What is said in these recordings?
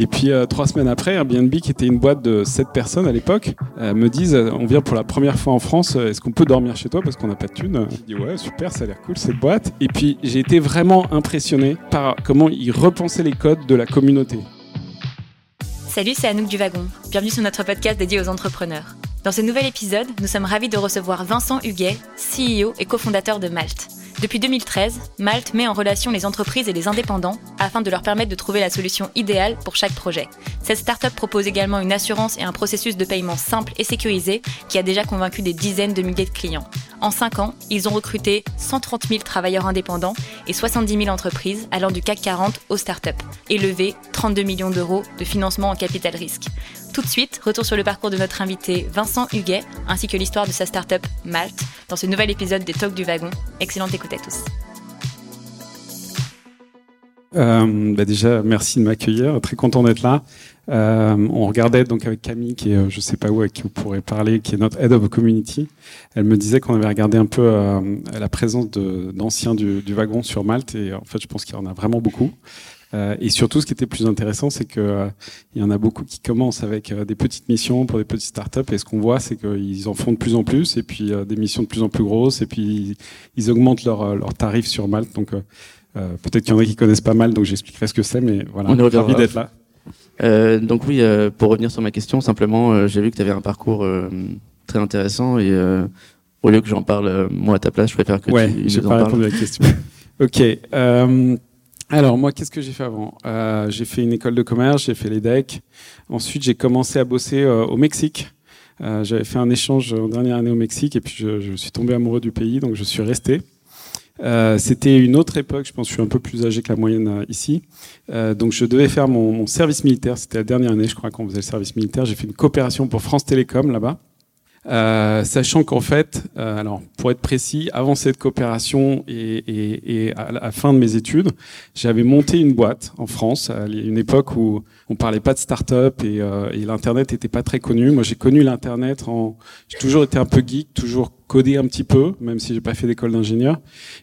Et puis euh, trois semaines après, Airbnb, qui était une boîte de 7 personnes à l'époque, euh, me disent on vient pour la première fois en France, est-ce qu'on peut dormir chez toi parce qu'on n'a pas de thunes? Je dis ouais, super, ça a l'air cool cette boîte. Et puis j'ai été vraiment impressionné par comment ils repensaient les codes de la communauté. Salut, c'est Anouk du Wagon. Bienvenue sur notre podcast dédié aux entrepreneurs. Dans ce nouvel épisode, nous sommes ravis de recevoir Vincent Huguet, CEO et cofondateur de Malte. Depuis 2013, Malte met en relation les entreprises et les indépendants afin de leur permettre de trouver la solution idéale pour chaque projet. Cette startup propose également une assurance et un processus de paiement simple et sécurisé qui a déjà convaincu des dizaines de milliers de clients. En 5 ans, ils ont recruté 130 000 travailleurs indépendants et 70 000 entreprises allant du CAC 40 aux startups et levé 32 millions d'euros de financement en capital risque. Tout de suite, retour sur le parcours de notre invité Vincent Huguet, ainsi que l'histoire de sa startup Malte, dans ce nouvel épisode des Talks du Wagon. Excellente écoute à tous. Euh, bah déjà, merci de m'accueillir. Très content d'être là. Euh, on regardait donc avec Camille, qui est, euh, je sais pas où, avec qui vous pourrez parler, qui est notre head of community. Elle me disait qu'on avait regardé un peu la présence d'anciens du, du, wagon sur Malte, et en fait, je pense qu'il y en a vraiment beaucoup. Euh, et surtout, ce qui était plus intéressant, c'est que euh, il y en a beaucoup qui commencent avec euh, des petites missions pour des petites startups. Et ce qu'on voit, c'est qu'ils en font de plus en plus, et puis des missions de plus en plus grosses, et puis ils augmentent leurs leur tarifs sur Malte. Donc peut-être qu'il y en a qui connaissent pas mal, donc j'expliquerai ce que c'est, mais voilà, on est ravi d'être là. Euh, donc oui, pour revenir sur ma question, simplement, j'ai vu que tu avais un parcours très intéressant et au lieu que j'en parle moi à ta place, je préfère que ouais, tu j'ai pas répondu à la question. ok. Alors moi, qu'est-ce que j'ai fait avant? Euh, J'ai fait une école de commerce, j'ai fait les DEC. Ensuite, j'ai commencé à bosser euh, au Mexique. Euh, J'avais fait un échange en dernière année au Mexique et puis je, je, suis tombé amoureux du pays, donc je suis resté. Euh, C'était une autre époque, je pense que je suis un peu plus âgé que la moyenne euh, ici. Euh, donc je devais faire mon, mon service militaire, c'était la dernière année, je crois, qu'on faisait le service militaire. J'ai fait une coopération pour France Télécom là-bas. Euh, sachant qu'en fait, euh, alors pour être précis, avant cette coopération et, et, et, à la fin de mes études, j'avais monté une boîte en France à une époque où on parlait pas de start-up et, euh, et l'internet était pas très connu. Moi, j'ai connu l'internet en, j'ai toujours été un peu geek, toujours codé un petit peu, même si j'ai pas fait d'école d'ingénieur.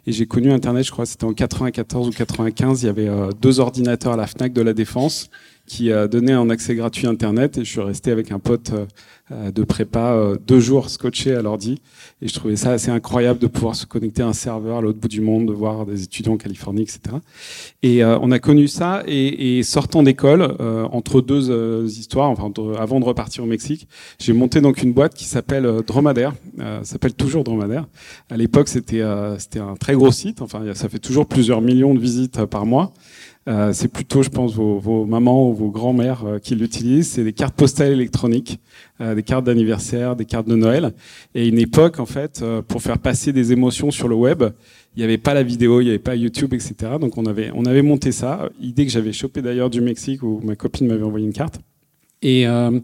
Et j'ai connu internet, je crois, c'était en 94 ou 95. Il y avait euh, deux ordinateurs à la Fnac de la Défense qui a donné un accès gratuit Internet et je suis resté avec un pote euh, de prépa euh, deux jours scotché à l'ordi et je trouvais ça assez incroyable de pouvoir se connecter à un serveur à l'autre bout du monde, de voir des étudiants en Californie, etc. Et euh, on a connu ça et, et sortant d'école, entre deux histoires, enfin avant de repartir au Mexique, j'ai monté donc une boîte qui s'appelle Dromadaire, s'appelle toujours Dromadaire. À l'époque, c'était c'était un très gros site, enfin ça fait toujours plusieurs millions de visites par mois. Euh, c'est plutôt, je pense, vos, vos mamans ou vos grands-mères euh, qui l'utilisent. C'est des cartes postales électroniques, euh, des cartes d'anniversaire, des cartes de Noël. Et une époque, en fait, pour faire passer des émotions sur le web, il n'y avait pas la vidéo, il n'y avait pas YouTube, etc. Donc on avait, on avait monté ça. Idée que j'avais chopé d'ailleurs du Mexique où ma copine m'avait envoyé une carte. Et, euh,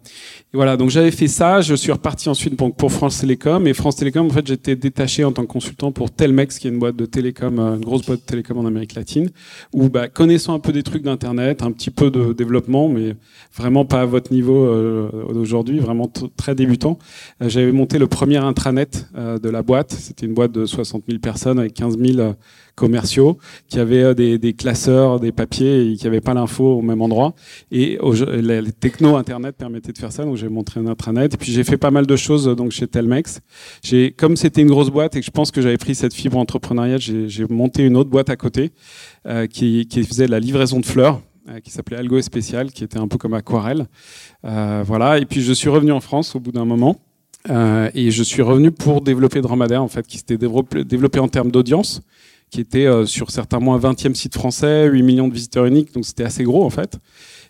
voilà, donc j'avais fait ça. Je suis reparti ensuite pour, pour, France Télécom. Et France Télécom, en fait, j'étais détaché en tant que consultant pour Telmex, qui est une boîte de télécom, euh, une grosse boîte de télécom en Amérique latine, où bah, connaissant un peu des trucs d'internet, un petit peu de développement, mais vraiment pas à votre niveau euh, d'aujourd'hui, vraiment très débutant. Euh, j'avais monté le premier intranet euh, de la boîte. C'était une boîte de 60 000 personnes avec 15 000 commerciaux qui avaient euh, des, classeurs, des papiers et qui n'avaient pas l'info au même endroit. Et les, techno Internet permettaient de faire ça, donc j'ai montré un intranet. Et puis j'ai fait pas mal de choses donc chez Telmex. J'ai, comme c'était une grosse boîte et que je pense que j'avais pris cette fibre entrepreneuriale, j'ai monté une autre boîte à côté euh, qui, faisait la livraison de fleurs euh, qui s'appelait Algo Spécial, qui était un peu comme Aquarelle. Euh, voilà. Et puis je suis revenu en France au bout d'un moment. Euh, et je suis revenu pour développer Dromadaire, en fait, qui s'était développé en termes d'audience qui était euh, sur certains mois 20e site français, 8 millions de visiteurs uniques, donc c'était assez gros en fait.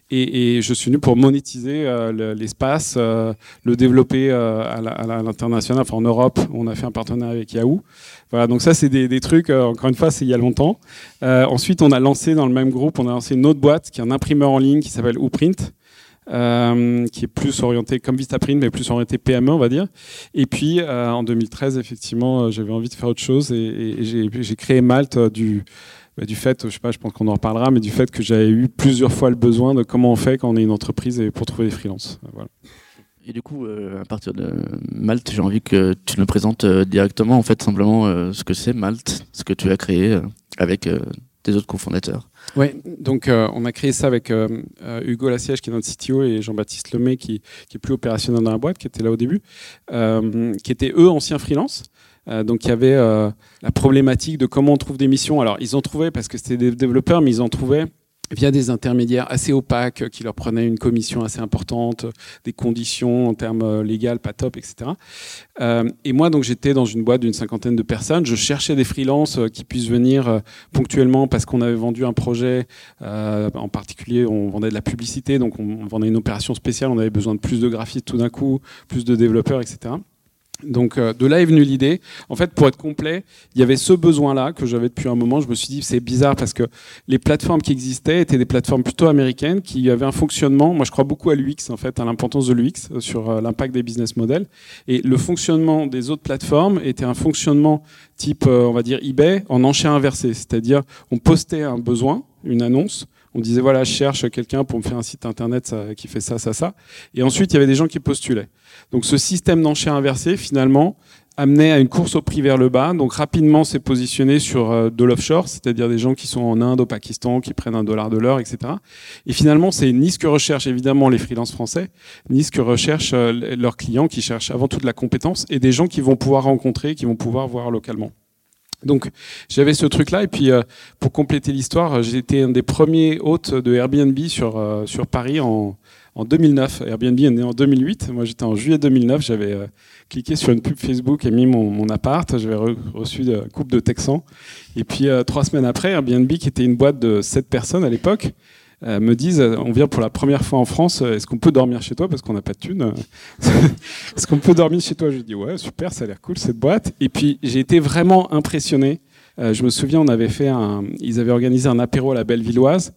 Et, je suis venu pour monétiser euh, l'espace, euh, le développer à l'international, enfin en Europe, on a fait un partenariat avec Yahoo. Voilà, donc ça c'est des, des, trucs, encore une fois, c'est il y a longtemps. Ensuite, on a lancé dans le même groupe, on a lancé une autre boîte qui est un imprimeur en ligne qui s'appelle Uprint euh, qui est plus orienté comme Vistaprint, mais plus orienté PME, on va dire. Et puis, euh, en 2013, effectivement, euh, j'avais envie de faire autre chose et, j'ai créé Malte du, bah, du fait, je sais pas, je pense qu'on en reparlera, mais du fait que j'avais eu plusieurs fois le besoin de comment on fait quand on est une entreprise pour trouver des freelances. Et du coup, à partir de Malte, j'ai envie que tu me présentes directement, en fait, simplement ce que c'est Malte, ce que tu as créé avec tes autres cofondateurs. Oui, donc on a créé ça avec Hugo Lassiège qui est notre CTO et Jean-Baptiste Lemay qui, est plus opérationnel dans la boîte, qui était là au début, qui étaient eux anciens freelance. donc il y avait la problématique de comment on trouve des missions. Alors ils ont trouvé parce que c'était des développeurs, mais ils en trouvaient via des intermédiaires assez opaques qui leur prenaient une commission assez importante, des conditions en termes euh, légaux pas top, etc. Euh, et moi, donc, j'étais dans une boîte d'une cinquantaine de personnes. Je cherchais des freelances euh, qui puissent venir ponctuellement parce qu'on avait vendu un projet. en particulier, on vendait de la publicité, donc on vendait une opération spéciale. On avait besoin de plus de graphistes tout d'un coup, plus de développeurs, etc. Donc euh, de là est venue l'idée. En fait, pour être complet, il y avait ce besoin-là que j'avais depuis un moment. Je me suis dit c'est bizarre parce que les plateformes qui existaient étaient des plateformes plutôt américaines qui avaient un fonctionnement. Moi, je crois beaucoup à l'UX en fait, à l'importance de l'UX euh, sur euh, l'impact des business models. Et le fonctionnement des autres plateformes était un fonctionnement type, on va dire eBay, en enchère inversée, c'est-à-dire on postait un besoin, une annonce, on disait voilà, je cherche quelqu'un pour me faire un site internet qui fait ça, ça, ça. Et ensuite, il y avait des gens qui postulaient. Donc ce système d'enchères inversée, finalement, amenait à une course au prix vers le bas. Donc rapidement, c'est positionné sur euh, de l'offshore, c'est-à-dire des gens qui sont en Inde, au Pakistan, qui prennent un dollar de l'heure, etc. Et finalement, c'est ni ce que recherchent évidemment les freelances français, ni ce que recherchent euh, leurs clients qui cherchent avant tout de la compétence et des gens qui vont pouvoir rencontrer, qui vont pouvoir voir localement. Donc j'avais ce truc-là et puis euh, pour compléter l'histoire, j'ai été un des premiers hôtes de Airbnb sur sur Paris en en 2009. Airbnb est né en 2008. Moi, j'étais en juillet 2009. J'avais euh, cliqué sur une pub Facebook et mis mon, appart. J'avais reçu une coupe de Texans. Et puis, euh, trois semaines après, Airbnb, qui était une boîte de 7 personnes à l'époque, euh, me disent on vient pour la première fois en France, est-ce qu'on peut dormir chez toi parce qu'on n'a pas de thunes Est-ce qu'on peut dormir chez toi? Je dis ouais, super, ça a l'air cool cette boîte. Et puis j'ai été vraiment impressionné. je me souviens, on avait fait un, ils avaient organisé un apéro à la Bellevilloise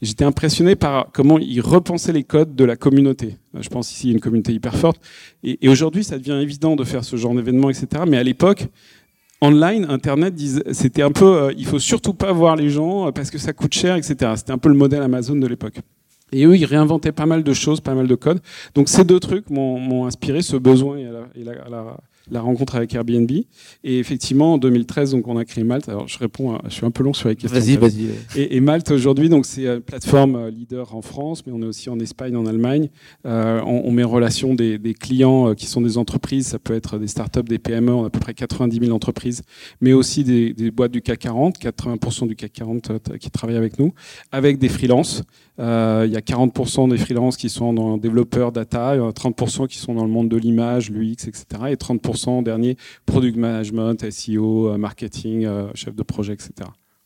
J'étais impressionné par comment ils repensaient les codes de la communauté. Euh, je pense ici a une communauté hyper forte. Et aujourd'hui, ça devient évident de faire ce genre d'événement, etc. Mais à l'époque, online, Internet, c'était un peu, euh, il faut surtout pas voir les gens euh, parce que ça coûte cher, etc. C'était un peu le modèle Amazon de l'époque. Et eux, ils réinventaient pas mal de choses, pas mal de codes. Donc ces deux trucs m'ont inspiré ce besoin et la, rencontre avec Airbnb. Et effectivement, en 2013, donc, on a créé Malte. Alors, je réponds, je suis un peu long sur les questions. Vas-y, vas-y. Et, et, Malte, aujourd'hui, donc, c'est une plateforme euh, leader en France, mais on est aussi en Espagne, en Allemagne. Euh, on, on, met en relation des, des, clients euh, qui sont des entreprises. Ça peut être des startups, des PME. On a à peu près 90 000 entreprises, mais aussi des, des boîtes du CAC 40, 80% du CAC 40 euh, qui travaillent avec nous, avec des freelances. Euh, il y a 40% des freelances qui sont dans développeurs data, 30% qui sont dans le monde de l'image, l'UX, etc. Et 30% dernier, product management, SEO, euh, marketing, euh, chef de projet, etc.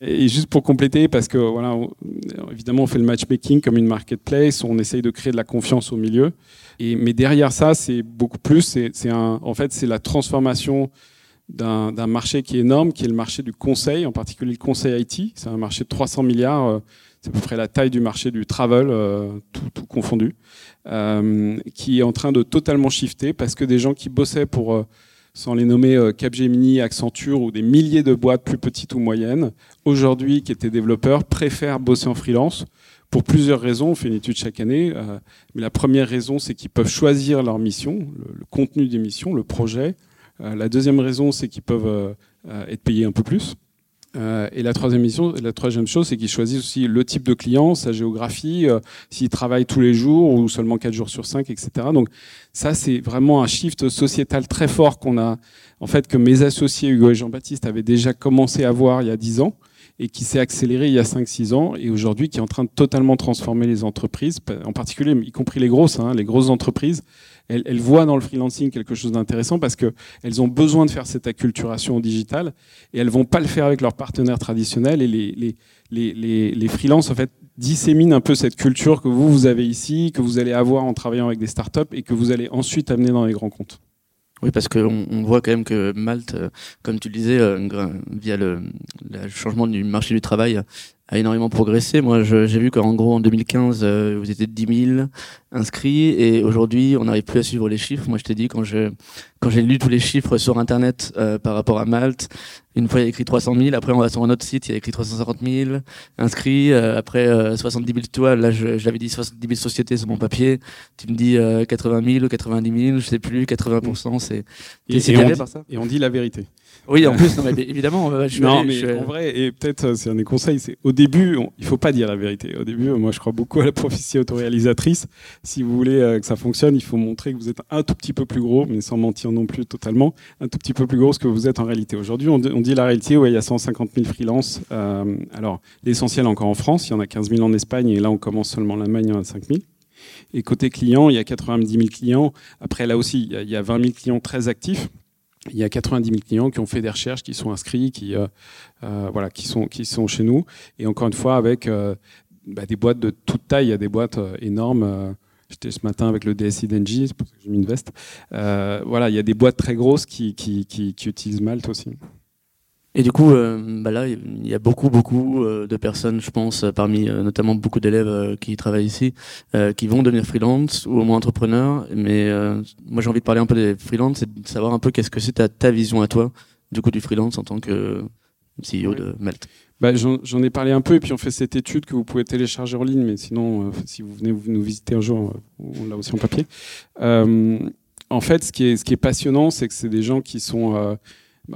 Et juste pour compléter, parce que voilà, évidemment, on fait le matchmaking comme une marketplace, on essaye de créer de la confiance au milieu. Et, mais derrière ça, c'est beaucoup plus. En fait, c'est la transformation d'un, marché qui est énorme, qui est le marché du conseil, en particulier le conseil IT. C'est un marché de 300 milliards c'est à peu près la taille du marché du travel, euh, tout, confondu, euh, qui est en train de totalement shifter parce que des gens qui bossaient pour, euh, sans les nommer Capgemini, Accenture ou des milliers de boîtes plus petites ou moyennes, aujourd'hui qui étaient développeurs, préfèrent bosser en freelance pour plusieurs raisons. On fait une étude chaque année, mais la première raison, c'est qu'ils peuvent choisir leur mission, le, le contenu des missions, le projet. la deuxième raison, c'est qu'ils peuvent être payés un peu plus. Euh, et la troisième, mission, la troisième chose, c'est qu'ils choisissent aussi le type de client, sa géographie, euh, s'ils travaillent tous les jours ou seulement quatre jours sur cinq, etc. Donc ça, c'est vraiment un shift sociétal très fort qu'on a, en fait, que mes associés Hugo et Jean-Baptiste avaient déjà commencé à voir il y a dix ans et qui s'est accéléré il y a 5-6 ans et aujourd'hui qui est en train de totalement transformer les entreprises, en particulier, y compris les grosses, hein, les grosses entreprises elles, voient dans le freelancing quelque chose d'intéressant parce qu'elles ont besoin de faire cette acculturation au digital et elles vont pas le faire avec leurs partenaires traditionnels et les, les, les, les, freelances en fait disséminent un peu cette culture que vous, vous avez ici, que vous allez avoir en travaillant avec des startups et que vous allez ensuite amener dans les grands comptes. Oui, parce qu'on on voit quand même que Malte, euh, comme tu le disais, euh, via le, changement du marché du travail, a énormément progressé. Moi, j'ai vu qu'en gros, en 2015, euh, vous étiez 10 000 inscrits et aujourd'hui, on n'arrive plus à suivre les chiffres. Moi, je t'ai dit, quand j'ai lu tous les chiffres sur Internet euh, par rapport à Malte, une fois, il y a écrit 300 000. Après, on va sur un autre site, il y a écrit 350 000 inscrits. Euh, après, 70 000 toi. Là, j'avais dit 70 000 sociétés sur mon papier. Tu me dis 80 000 ou 90 000, je sais plus, 80% c'est... Et, et, on dit, et on dit la vérité. Oui, en plus, non, mais évidemment. Je non, mais en vrai, et peut-être c'est un des conseils, c'est au début, il faut pas dire la vérité. Au début, moi, je crois beaucoup à la prophétie autoréalisatrice. Si vous voulez que ça fonctionne, il faut montrer que vous êtes un tout petit peu plus gros, mais sans mentir non plus totalement, un tout petit peu plus gros que vous êtes en réalité. Aujourd'hui, on, dit la réalité, ouais, il y a 150 000 freelances. alors, l'essentiel encore en France, il y en a 15 000 en Espagne, et là, on commence seulement l'Allemagne, il y en a 5 000. Et côté client, il y a 90 000 clients. Après, là aussi, il y a 20 000 clients très actifs. Il y a 90 000 clients qui ont fait des recherches, qui sont inscrits, qui, euh, euh, voilà, qui, sont, qui sont chez nous. Et encore une fois, avec euh, bah, des boîtes de toute taille. Il y a des boîtes énormes. J'étais ce matin avec le DSI d'Engie, c'est pour que j'ai mis une veste. voilà, il y a des boîtes très grosses qui, qui utilisent Malte aussi. Et du coup, euh, bah là, il y a beaucoup, beaucoup euh, de personnes, je pense, parmi euh, notamment beaucoup d'élèves qui travaillent ici, qui vont devenir freelance ou au moins entrepreneurs. Mais moi, j'ai envie de parler un peu des freelance et de savoir un peu qu'est-ce que c'est ta, ta, vision à toi, du coup, du freelance en tant que CEO de Melt. Bah, J'en ai parlé un peu et puis on fait cette étude que vous pouvez télécharger en ligne, mais sinon, si vous venez nous visiter un jour, on l'a aussi en papier. en fait, ce qui est, ce qui est passionnant, c'est que c'est des gens qui sont...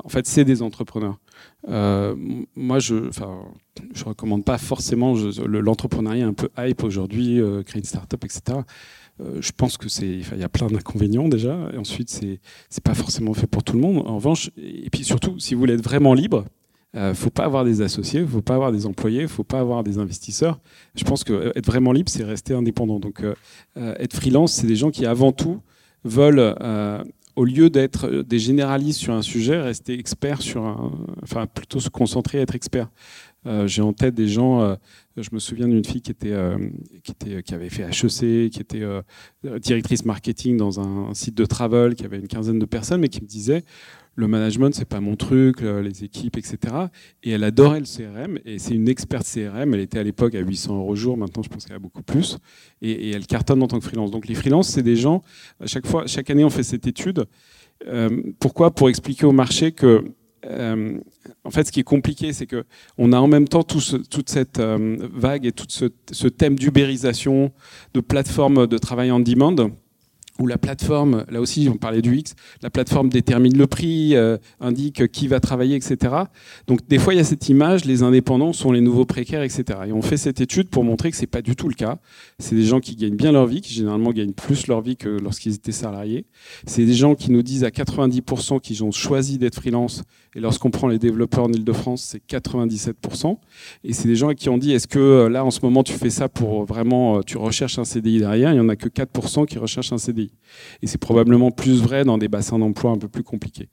en fait, c'est des entrepreneurs. Euh, moi, je ne recommande pas forcément l'entrepreneuriat un peu hype aujourd'hui, euh, créer une start-up, etc. Euh, je pense que c'est, il y a plein d'inconvénients déjà. Et ensuite, c'est, c'est pas forcément fait pour tout le monde. En revanche, et puis surtout, si vous voulez être vraiment libre, ne faut pas avoir des associés, faut pas avoir des employés, faut pas avoir des investisseurs. Je pense que être vraiment libre, c'est rester indépendant. Donc, être freelance, c'est des gens qui avant tout veulent au lieu d'être euh, des généralistes sur un sujet, rester expert sur un, enfin plutôt se concentrer, être expert. Euh, j'ai en tête des gens. Euh, je me souviens d'une fille qui était, qui avait fait HEC, qui était directrice marketing dans un, site de travel, qui avait une quinzaine de personnes, mais qui me disait le management, c'est pas mon truc, les équipes, etc. Et elle adorait le CRM, et c'est une experte CRM. Elle était à l'époque à 800 euros jour, maintenant je pense qu'elle a beaucoup plus. Et, elle cartonne en tant que freelance. Donc les freelances, c'est des gens, à chaque, fois, chaque année on fait cette étude. Euh, pourquoi? Pour expliquer au marché que euh, en fait, ce qui est compliqué, c'est que on a en même temps tout toute cette euh, vague et tout ce, ce thème d'ubérisation, de plateforme de travail en demand où la plateforme, là aussi on parlait du X, la plateforme détermine le prix, euh, indique qui va travailler, etc. Donc des fois il y a cette image, les indépendants sont les nouveaux précaires, etc. Et on fait cette étude pour montrer que c'est pas du tout le cas. C'est des gens qui gagnent bien leur vie, qui généralement gagnent plus leur vie que lorsqu'ils étaient salariés. C'est des gens qui nous disent à 90% qu'ils ont choisi d'être freelance. Et lorsqu'on prend les développeurs en Ile-de-France, c'est 97%. Et c'est des gens qui ont dit, est-ce que euh, là en ce moment tu fais ça pour vraiment, euh, tu recherches un CDI derrière? Il y en a que 4% qui recherchent un CDI. Et c'est probablement plus vrai dans des bassins d'emploi un peu plus compliqués.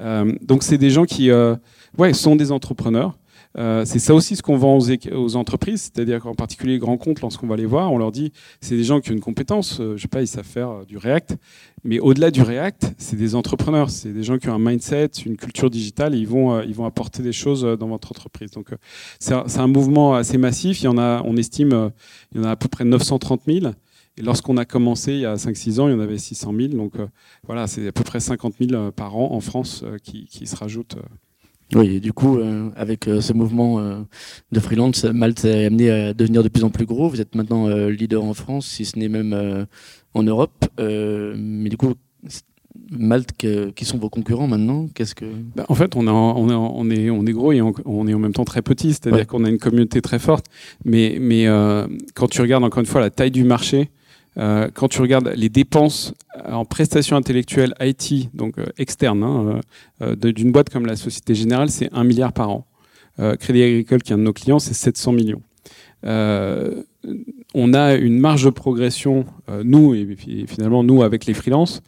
Euh, donc c'est des gens qui euh, ouais, sont des entrepreneurs. Euh, c'est ça aussi ce qu'on vend aux, entreprises, c'est-à-dire qu'en particulier les grands comptes, lorsqu'on va les voir, on leur dit c'est des gens qui ont une compétence, je sais pas, ils savent faire du React, mais au-delà du React, c'est des entrepreneurs, c'est des gens qui ont un mindset, une culture digitale, ils vont, ils vont apporter des choses dans votre entreprise. Donc c'est un, un, mouvement assez massif. Il y en a, on estime, il y en a à peu près 930 000. Et lorsqu'on a commencé il y a 5-6 ans, il y en avait 600 000. Donc euh, voilà, c'est à peu près 50 000 euh, par an en France euh, qui, se rajoutent. Oui, et du coup, avec ce mouvement de freelance, Malte est amené à devenir de plus en plus gros. Vous êtes maintenant leader en France, si ce n'est même en Europe. mais du coup, Malte, qui sont vos concurrents maintenant Qu'est-ce que bah, En fait, on, on, on, est, on est gros et on, est en même temps très petit, c'est-à-dire qu'on a une communauté très forte. Mais, mais quand tu regardes encore une fois la taille du marché, euh, quand tu regardes les dépenses en prestations intellectuelles IT, donc euh, externes, hein, euh, d'une boîte comme la Société Générale, c'est 1 milliard par an. Crédit Agricole, qui est un de nos clients, c'est 700 millions. on a une marge de progression, nous, et finalement nous avec les freelances,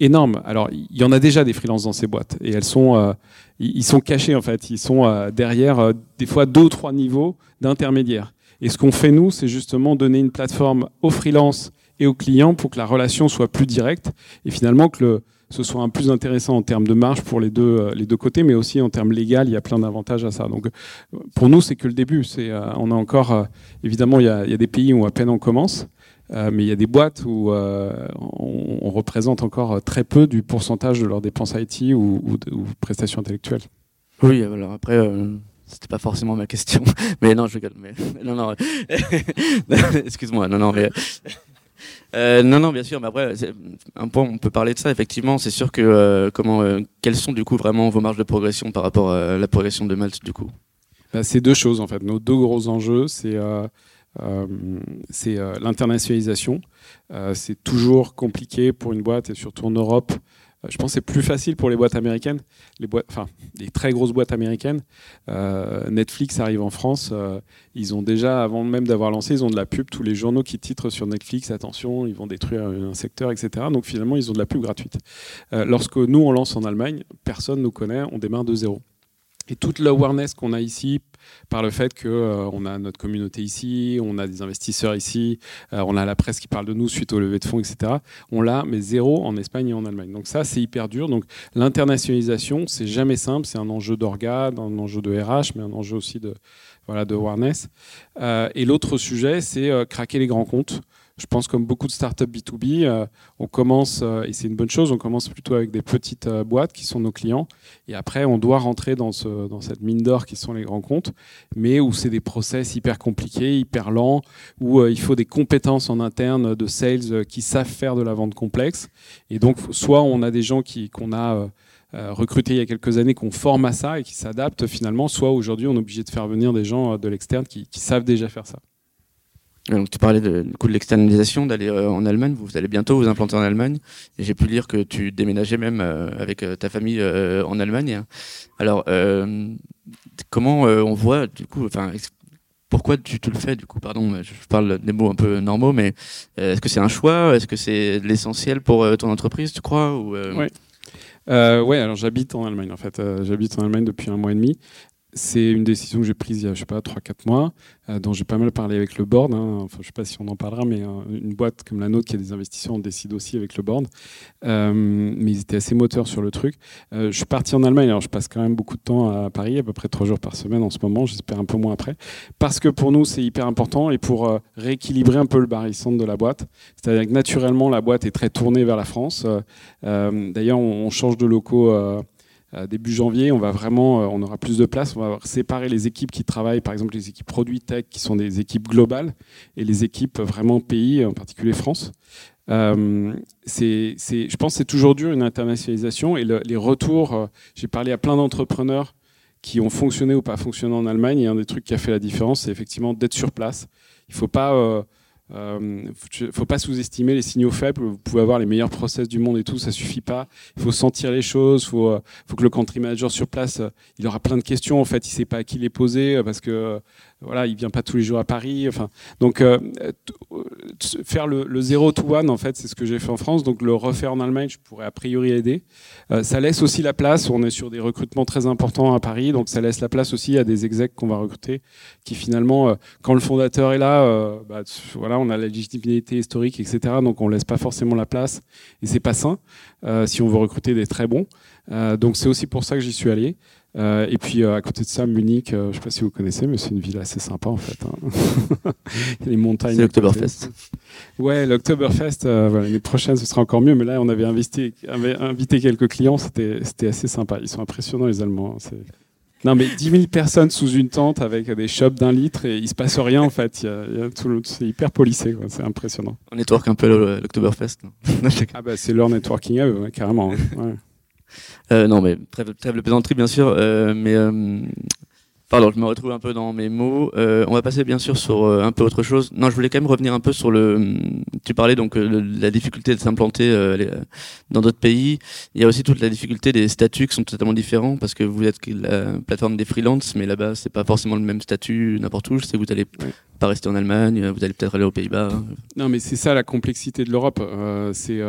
énorme. Alors, il y en a déjà des freelances dans ces boîtes, et elles sont, ils sont cachés en fait, ils sont derrière des fois deux ou trois niveaux d'intermédiaires. Et ce qu'on fait, nous, c'est justement donner une plateforme aux freelances et aux clients pour que la relation soit plus directe et finalement que ce soit un plus intéressant en termes de marge pour les deux, euh, les deux côtés, mais aussi en termes légal, il y a plein d'avantages à ça. Donc, pour nous, c'est que le début. Euh, on a encore, euh, évidemment, il y, a, des pays où à peine on commence, mais il y a des boîtes où on, représente encore très peu du pourcentage de leurs dépenses IT ou prestations intellectuelles. Oui, alors après, c'était pas forcément ma question, mais non, je rigole. Mais non, non. Excuse-moi. Non, non, mais Euh, non, non, bien sûr, mais après, un point, on peut parler de ça, effectivement. C'est sûr que, euh, comment, euh, quelles sont, du coup, vraiment vos marges de progression par rapport à la progression de Malte, du coup? Bah, C'est deux choses, en fait. Nos deux gros enjeux, c'est c'est l'internationalisation. c'est toujours compliqué pour une boîte, et surtout en Europe, euh, je pense que c'est plus facile pour les boîtes américaines, les boîtes, enfin des très grosses boîtes américaines. Euh, Netflix arrive en France, euh, ils ont déjà, avant même d'avoir lancé, ils ont de la pub. Tous les journaux qui titrent sur Netflix, attention, ils vont détruire un secteur, etc. Donc finalement, ils ont de la pub gratuite. lorsque nous on lance en Allemagne, personne nous connaît, on démarre de zéro. Et toute l'awareness qu'on a ici, par le fait qu'on euh, a notre communauté ici, on a des investisseurs ici, euh, on a la presse qui parle de nous suite au levée de fonds, etc. On l'a, mais zéro en Espagne et en Allemagne. Donc ça, c'est hyper dur. Donc l'internationalisation, c'est jamais simple. C'est un enjeu d'organe, un enjeu de RH, mais un enjeu aussi de, voilà, de awareness. Euh, et l'autre sujet, c'est craquer les grands comptes je pense comme beaucoup de startups B2B, euh, on commence, euh, et c'est une bonne chose, on commence plutôt avec des petites euh, boîtes qui sont nos clients, et après on doit rentrer dans, ce, dans cette mine d'or qui sont les grands comptes, mais où c'est des process hyper compliqués, hyper lents, où il faut des compétences en interne de sales qui savent faire de la vente complexe, et donc soit on a des gens qu'on a... recrutés il y a quelques années qu'on forme à ça et qui s'adaptent finalement, soit aujourd'hui on est obligé de faire venir des gens de l'externe qui savent déjà faire ça. Donc, tu parlais de, du coup de l'externalisation, d'aller euh, en Allemagne. Vous, allez bientôt vous implanter en Allemagne. J'ai pu lire que tu déménageais même euh, avec euh, ta famille en Allemagne. Alors, comment on voit du coup, enfin, pourquoi tu te le fais du coup? Pardon, je parle des mots un peu normaux, mais est-ce que c'est un choix? Est-ce que c'est l'essentiel pour ton entreprise, tu crois? Ou, Oui. ouais, alors j'habite en Allemagne en fait. j'habite en Allemagne depuis un mois et demi c'est une décision que j'ai prise il y a, je sais pas, 3-4 mois, euh, dont j'ai pas mal parlé avec le board. Hein. Enfin, je sais pas si on en parlera, mais euh, une boîte comme la nôtre qui a des investissements, on décide aussi avec le board. Euh, mais ils étaient assez moteurs sur le truc. je suis parti en Allemagne, alors je passe quand même beaucoup de temps à Paris, à peu près 3 jours par semaine en ce moment, j'espère un peu moins après, parce que pour nous, c'est hyper important et pour rééquilibrer un peu le barycentre de la boîte. C'est-à-dire que naturellement, la boîte est très tournée vers la France. D'ailleurs, on, change de locaux début janvier, on va vraiment, euh, on aura plus de place. On va séparer les équipes qui travaillent, par exemple les équipes produits tech, qui sont des équipes globales, et les équipes vraiment pays, en particulier France. Euh, je pense que c'est toujours dur une internationalisation et les retours. j'ai parlé à plein d'entrepreneurs qui ont fonctionné ou pas fonctionné en Allemagne. Et un des trucs qui a fait la différence, c'est effectivement d'être sur place. Il ne faut pas euh, ne faut pas sous-estimer les signaux faibles. Vous pouvez avoir les meilleurs process du monde et tout, ça suffit pas. Il faut sentir les choses. Il faut, euh, faut, que le country manager sur place, euh, il aura plein de questions. En fait, il sait pas à qui les poser parce que voilà, il vient pas tous les jours à Paris. Enfin, donc euh, faire le, le 0 to one, en fait, c'est ce que j'ai fait en France. Donc le refaire en Allemagne, je pourrais a priori aider. Euh, ça laisse aussi la place. On est sur des recrutements très importants à Paris, donc ça laisse la place aussi à des execs qu'on va recruter, qui finalement, euh, quand le fondateur est là, bah, voilà, on a la légitimité historique, etc. Donc on laisse pas forcément la place, et c'est pas sain si on veut recruter des très bons. donc c'est aussi pour ça que j'y suis allé. Euh, et puis euh, à côté de ça, Munich, euh, je ne sais pas si vous connaissez, mais c'est une ville assez sympa en fait. Hein. Il y a les montagnes. C'est l'Oktoberfest. Ouais, l'Oktoberfest, voilà, l'année prochaine ce sera encore mieux, mais là on avait invité, avait invité quelques clients, c'était assez sympa. Ils sont impressionnants les Allemands. Hein, non, mais 10 000 personnes sous une tente avec des shops d'un litre et il se passe rien en fait. c'est hyper polissé, c'est impressionnant. On network un peu l'Oktoberfest. ah bah c'est leur networking à eux, carrément. Ouais. Euh, non, mais trêve, trêve de plaisanterie, bien sûr. Euh, mais euh, Pardon, je me retrouve un peu dans mes mots. Euh, on va passer bien sûr sur euh, un peu autre chose. Non, je voulais quand même revenir un peu sur le. Tu parlais donc de la difficulté de s'implanter dans d'autres pays. Il y a aussi toute la difficulté des statuts qui sont totalement différents parce que vous êtes la plateforme des freelances, mais là-bas c'est pas forcément le même statut n'importe où. Je sais que vous allez pas rester en Allemagne, vous allez peut-être aller aux Pays-Bas. Non, mais c'est ça la complexité de l'Europe. c'est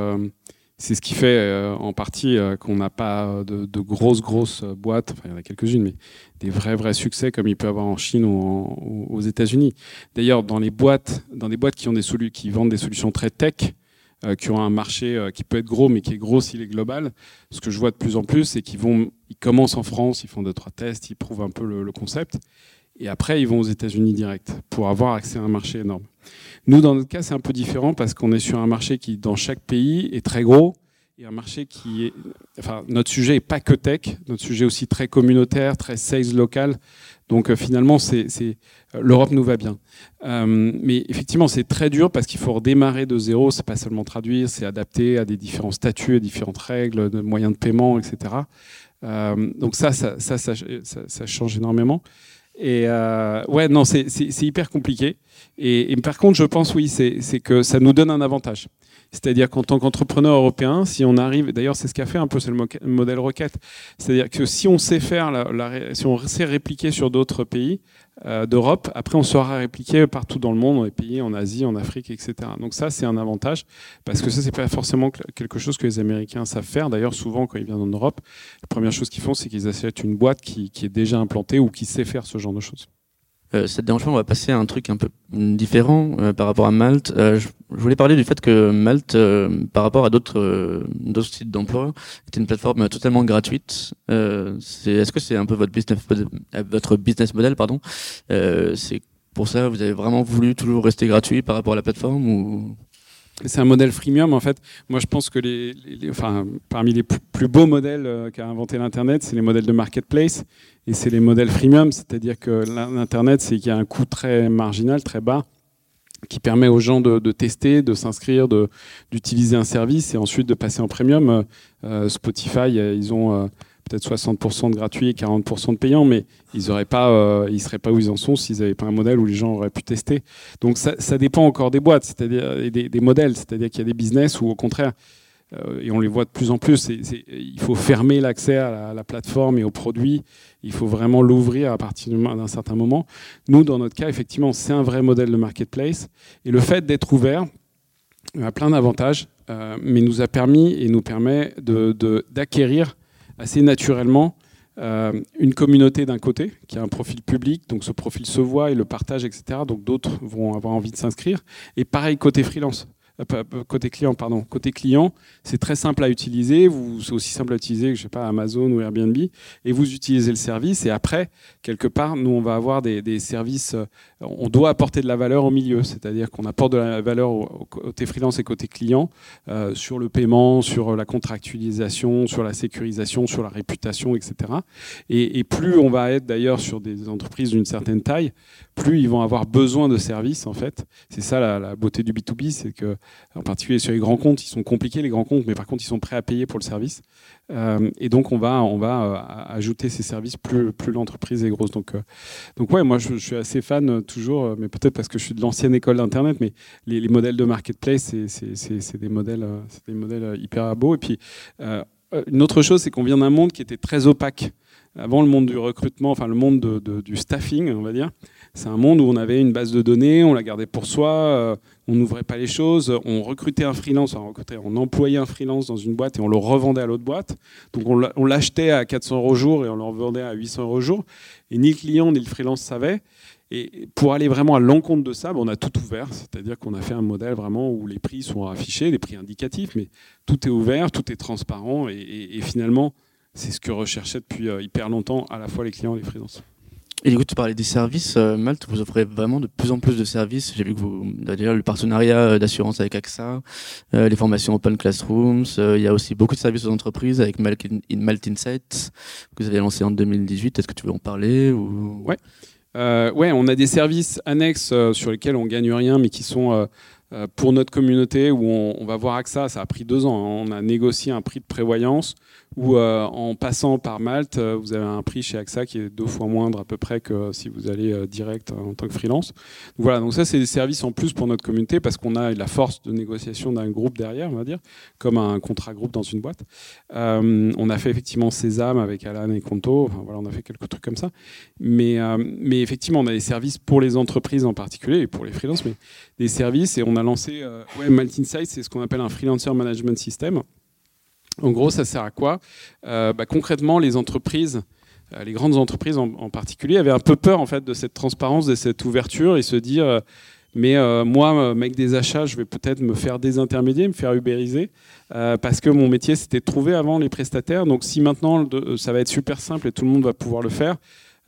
c'est ce qui fait euh, en partie euh, qu'on n'a pas de, grosses, grosses boîtes, enfin il y en a quelques-unes, mais des vrais, vrais succès comme il peut y avoir en Chine ou, aux États-Unis. D'ailleurs, dans les boîtes, dans des boîtes qui, ont des qui vendent des solutions très tech, euh, qui ont un marché qui peut être gros, mais qui est gros s'il est global, ce que je vois de plus en plus, c'est qu'ils vont, ils commencent en France, ils font deux, trois tests, ils prouvent un peu le, le concept, et après ils vont aux États-Unis direct pour avoir accès à un marché énorme. Nous, dans notre cas, c'est un peu différent parce qu'on est sur un marché qui, dans chaque pays, est très gros et un marché qui est, enfin, notre sujet est pas que tech, notre sujet est aussi très communautaire, très sales local. Donc euh, finalement, euh, l'Europe nous va bien. Euh, mais effectivement, c'est très dur parce qu'il faut redémarrer de zéro. C'est pas seulement traduire, c'est adapter à des différents statuts, à différentes règles, de moyens de paiement, etc. donc ça ça, ça, change énormément. Et ouais, non, c'est, hyper compliqué. Et, et, par contre, je pense, oui, c'est que ça nous donne un avantage. C'est-à-dire qu'en tant qu'entrepreneur européen, si on arrive, d'ailleurs c'est ce qu'a fait un peu, c'est le modèle requête, c'est-à-dire que si on sait faire, la, si on sait répliquer sur d'autres pays euh, d'Europe, après on saura répliquer partout dans le monde, dans les pays, en Asie, en Afrique, etc. Donc ça c'est un avantage, parce que ça c'est pas forcément quelque chose que les Américains savent faire. D'ailleurs souvent quand ils viennent en Europe, la première chose qu'ils font c'est qu'ils achètent une boîte qui est déjà implantée ou qui sait faire ce genre de choses. Euh, ça te dérange on va passer à un truc un peu différent euh, par rapport à Malte. Euh, je, voulais parler du fait que Malte, par rapport à d'autres d'autres sites d'emploi, était une plateforme totalement gratuite. Est-ce que c'est un peu votre business votre business model, pardon? C'est pour ça, vous avez vraiment voulu toujours rester gratuit par rapport à la plateforme ou? C'est un modèle freemium en fait. Moi, je pense que les, enfin, parmi les plus, beaux modèles euh, qu'a inventé l'internet, c'est les modèles de marketplace et c'est les modèles freemium, c'est-à-dire que l'internet, c'est qu'il y a un coût très marginal, très bas, qui permet aux gens de, tester, de s'inscrire, d'utiliser un service et ensuite de passer en premium. Euh, Spotify, ils ont euh, peut-être 60% de gratuit et 40% de payant, mais ils pas, euh, seraient pas où ils en sont s'ils n'avaient pas un modèle où les gens auraient pu tester. Donc ça, dépend encore des boîtes, c'est-à-dire des, des, modèles, c'est-à-dire qu'il y a des business où au contraire, euh, et on les voit de plus en plus, il faut fermer l'accès à, la plateforme et aux produits, il faut vraiment l'ouvrir à partir d'un certain moment. Nous, dans notre cas, effectivement, c'est un vrai modèle de marketplace, et le fait d'être ouvert a plein d'avantages, euh, mais nous a permis et nous permet d'acquérir de, assez naturellement euh, une communauté d'un côté qui a un profil public, donc ce profil se voit et le partage, etc. Donc d'autres vont avoir envie de s'inscrire. Et pareil côté freelance. Euh, côté client, pardon. Côté client, c'est très simple à utiliser. C'est aussi simple à utiliser que je sais pas Amazon ou Airbnb. Et vous utilisez le service. Et après, quelque part, nous on va avoir des, services. Euh, on doit apporter de la valeur au milieu, c'est-à-dire qu'on apporte de la valeur côté freelance et côté client euh, sur le paiement, sur la contractualisation, sur la sécurisation, sur la réputation, etc. Et, et plus on va être d'ailleurs sur des entreprises d'une certaine taille, plus ils vont avoir besoin de services en fait. C'est ça la, beauté du B2B, c'est que en particulier sur les grands comptes, ils sont compliqués les grands comptes, mais par contre ils sont prêts à payer pour le service. Euh, et donc on va on va euh, ajouter ces services plus plus l'entreprise est grosse. Donc euh, donc ouais, moi je, suis assez fan toujours, mais peut-être parce que je suis de l'ancienne école d'internet, mais les, modèles de marketplace c'est des modèles des modèles hyper beaux. Et puis une autre chose, c'est qu'on vient d'un monde qui était très opaque. Avant le monde du recrutement, enfin le monde du staffing, on va dire, c'est un monde où on avait une base de données, on la gardait pour soi, euh, on n'ouvrait pas les choses, on recrutait un freelance, on, employait un freelance dans une boîte et on le revendait à l'autre boîte. Donc on l'achetait à 400 euros jour et on le revendait à 800 euros jour. Et ni le client ni le freelance savaient. Et pour aller vraiment à l'encontre de ça, on a tout ouvert, c'est-à-dire qu'on a fait un modèle vraiment où les prix sont affichés, les prix indicatifs, mais tout est ouvert, tout est transparent, et, finalement, c'est ce que recherchaient depuis euh, hyper longtemps à la fois les clients et les freelances. Et du coup, tu parlais des services. Euh, Malte, vous offrez vraiment de plus en plus de services. J'ai vu que vous, d'ailleurs, le partenariat euh, d'assurance avec AXA, euh, les formations Open Classrooms. il y a aussi beaucoup de services aux entreprises avec Malte, Malte Insights que vous avez lancé en 2018. Est-ce que tu veux en parler ou... Ouais. ouais, on a des services annexes sur lesquels on gagne rien, mais qui sont pour notre communauté où on, va voir AXA. Ça a pris deux ans. Hein. On a négocié un prix de prévoyance ou euh, en passant par Malte, euh, vous avez un prix chez AXA qui est deux fois moindre à peu près que si vous allez euh, direct en tant que freelance. voilà, donc ça c'est des services en plus pour notre communauté parce qu'on a la force de négociation d'un groupe derrière, on va dire, comme un contrat groupe dans une boîte. on a fait effectivement Sésame avec Alan et Conto, voilà, on a fait quelques trucs comme ça. Mais, mais effectivement, on a des services pour les entreprises en particulier et pour les freelances, mais des services et on a lancé Insight, c'est ce qu'on appelle un freelancer management system. En gros, ça sert à quoi? Euh, bah, Concrètement, les entreprises, euh, les grandes entreprises en, particulier, avaient un peu peur en fait de cette transparence, de cette ouverture, et se dire euh, mais moi, mec des achats, je vais peut-être me faire désintermédier, me faire ubériser, parce que mon métier c'était de trouver avant les prestataires. Donc si maintenant ça va être super simple et tout le monde va pouvoir le faire,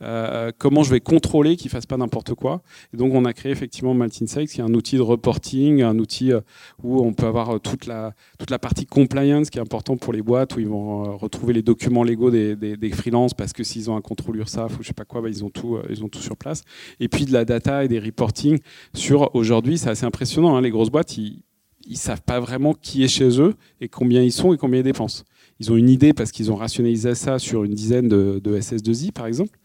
euh, comment je vais contrôler qu'ils fassent pas n'importe quoi. Et donc on a créé effectivement Malt Insights, qui est un outil de reporting, un outil euh, où on peut avoir toute la toute la partie compliance qui est important pour les boîtes, où ils vont retrouver les documents légaux des, des, des freelances parce que s'ils ont un contrôle URSAF ou je sais pas quoi, bah, ils ont tout ils ont tout sur place. Et puis de la data et des reporting sur aujourd'hui, c'est assez impressionnant. Hein, les grosses boîtes, ils ils savent pas vraiment qui est chez eux et combien ils sont et combien ils dépensent. Ils ont une idée parce qu'ils ont rationalisé ça sur une dizaine de, SS2I, par exemple.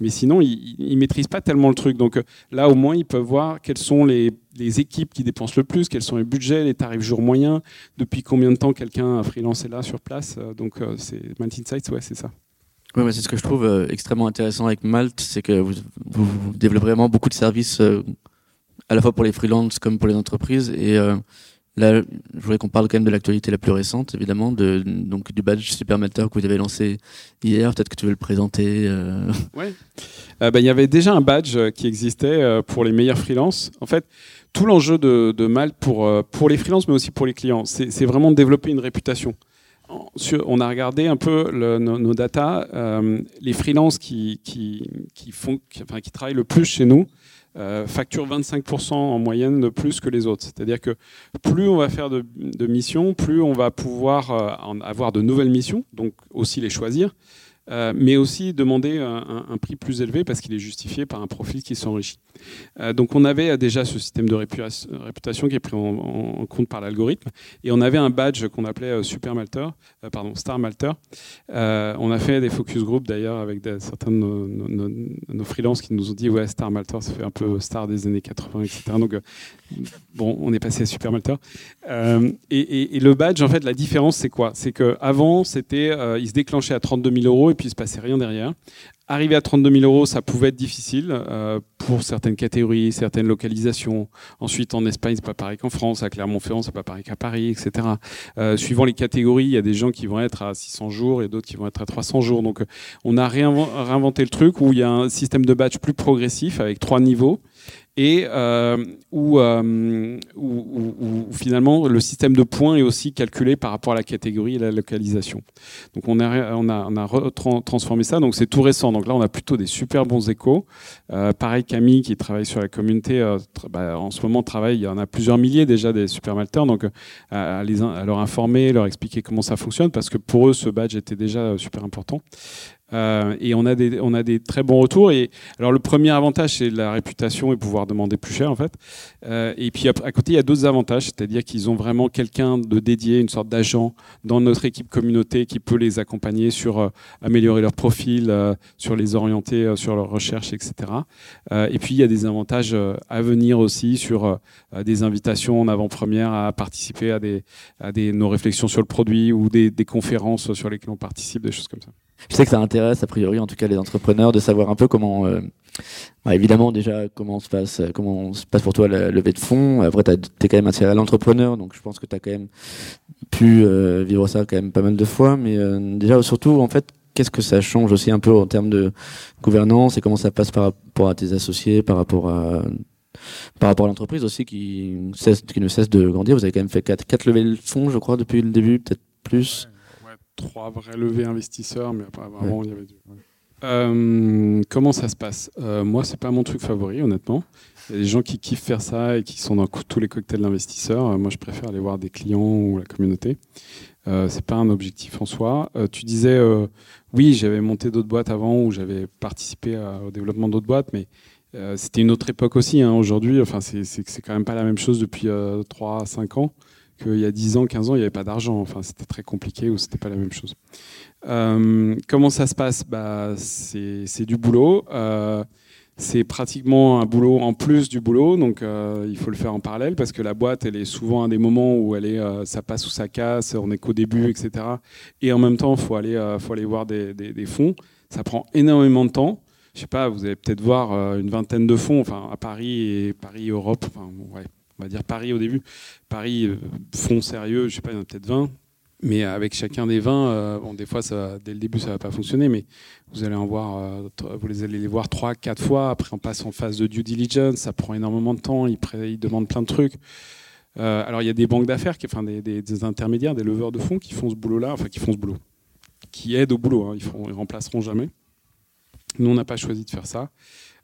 Mais sinon, ils ne maîtrisent pas tellement le truc. Donc là, au moins, ils peuvent voir quelles sont les, équipes qui dépensent le plus, quels sont les budgets, les tarifs jour moyens, depuis combien de temps quelqu'un a freelancé là sur place. Donc, euh, c'est Malt Insights, ouais, c'est ça. Oui, c'est ce que je trouve euh, extrêmement intéressant avec Malte, c'est que vous, développez vraiment beaucoup de services euh, à la fois pour les freelances comme pour les entreprises. Et Là, je voudrais qu'on parle quand même de l'actualité la plus récente, évidemment, de, donc du badge Supermatter que vous avez lancé hier. Peut-être que tu veux le présenter. Euh... Oui. Euh, bah, il y avait déjà un badge qui existait euh, pour les meilleurs freelances. En fait, tout l'enjeu de, de Malte pour, euh, pour les freelances, mais aussi pour les clients, c'est vraiment de développer une réputation. On a regardé un peu nos, nos, data. les freelances qui, qui, qui, font, enfin, qui travaillent le plus chez nous, euh, facture 25% en moyenne de plus que les autres. C'est-à-dire que plus on va faire de, missions, plus on va pouvoir euh, avoir de nouvelles missions, donc aussi les choisir. Euh, mais aussi demander un, prix plus élevé parce qu'il est justifié par un profil qui s'enrichit. Euh, donc on avait déjà ce système de réputation qui est pris en, compte par l'algorithme et on avait un badge qu'on appelait euh, Super Malter, pardon Star Malter. on a fait des focus group d'ailleurs avec certains de nos, nos, freelances qui nous ont dit ouais Star Malter ça fait un peu star des années 80 etc. Donc bon on est passé à Super Malter. Et, et, le badge en fait la différence c'est quoi? C'est qu'avant c'était il se déclenchait à 32 000 euros puis il se passait rien derrière. Arriver à 32 000 euros, ça pouvait être difficile euh, pour certaines catégories, certaines localisations. Ensuite, en Espagne, c'est pas pareil qu'en France. À Clermont-Ferrand, c'est pas pareil qu'à Paris, etc. Euh, suivant les catégories, il y a des gens qui vont être à 600 jours et d'autres qui vont être à 300 jours. Donc, on a réinventé le truc où il y a un système de batch plus progressif avec trois niveaux et euh, euh, où, finalement le système de points est aussi calculé par rapport à la catégorie et la localisation. Donc on a, on a, on a transformé ça, donc c'est tout récent. Donc là on a plutôt des super bons échos. Euh, pareil Camille qui travaille sur la communauté, euh, bah, en ce moment travaille, il y en a plusieurs milliers déjà des super malteurs, donc à, les, à leur informer, leur expliquer comment ça fonctionne, parce que pour eux ce badge était déjà super important. Euh, et on a, des, on a des très bons retours. Et alors le premier avantage, c'est la réputation et pouvoir demander plus cher en fait. Euh, et puis à, côté, il y a d'autres avantages, c'est-à-dire qu'ils ont vraiment quelqu'un de dédié, une sorte d'agent dans notre équipe communauté qui peut les accompagner sur euh, améliorer leur profil, sur les orienter sur leur recherche, etc. et puis il y a des avantages à venir aussi sur des invitations en avant-première à participer à des, à des nos réflexions sur le produit ou des, conférences sur lesquelles on participe, des choses comme ça. Je sais que ça a priori en tout cas les entrepreneurs de savoir un peu comment euh, bah, évidemment déjà comment se passe comment se passe pour toi la levée de fonds. Après tu es quand même attiré à l'entrepreneur donc je pense que tu as quand même pu euh, vivre ça quand même pas mal de fois. Mais euh, déjà surtout en fait qu'est-ce que ça change aussi un peu en termes de gouvernance et comment ça passe par rapport à tes associés par rapport à par rapport à l'entreprise aussi qui, cesse, qui ne cesse de grandir? Vous avez quand même fait quatre, quatre levées de fonds je crois depuis le début peut-être plus trois vrais levées investisseurs, mais avant, il y avait du. Euh, comment ça se passe? Euh, Moi, c'est pas mon truc favori, honnêtement. Il y a des gens qui kiffent faire ça et qui sont dans tous les cocktails d'investisseurs. Euh, moi, je préfère aller voir des clients ou la communauté. Euh, c'est pas un objectif en soi. Tu disais, oui, j'avais monté d'autres boîtes avant ou j'avais participé au développement d'autres boîtes, mais c'était une autre époque aussi. Hein. Aujourd'hui, enfin, c'est quand même pas la même chose depuis 3 à 5 ans qu'il y a 10 ans, 15 ans, il n'y avait pas d'argent. Enfin, c'était très compliqué ou c'était pas la même chose. Euh, comment ça se passe? Bah, C'est du boulot. Euh, c'est pratiquement un boulot en plus du boulot, donc euh, il faut le faire en parallèle parce que la boîte, elle est souvent à des moments où elle est, ça passe ou ça casse, on est qu'au début, etc. Et en même temps, il faut aller, faut aller voir des, des, fonds. Ça prend énormément de temps. Je sais pas, vous allez peut-être voir une vingtaine de fonds, enfin à Paris et Paris Europe. Enfin, ouais, on va dire Paris au début. Paris, euh, fond sérieux, je sais pas, il y en a peut-être 20. Mais avec chacun des 20, euh, bon, des fois, dès le début, ça va pas fonctionner, mais vous allez en voir, euh, vous allez les voir trois, quatre fois. Après, on passe en phase de due diligence, ça prend énormément de temps. Ils, ils demandent plein de trucs. alors, il y a des banques d'affaires, enfin des, des, intermédiaires, des leveurs de fonds qui font ce boulot-là, enfin qui font ce boulot, qui aident au boulot. Hein, ils, ils remplaceront jamais. Nous, on n'a pas choisi de faire ça.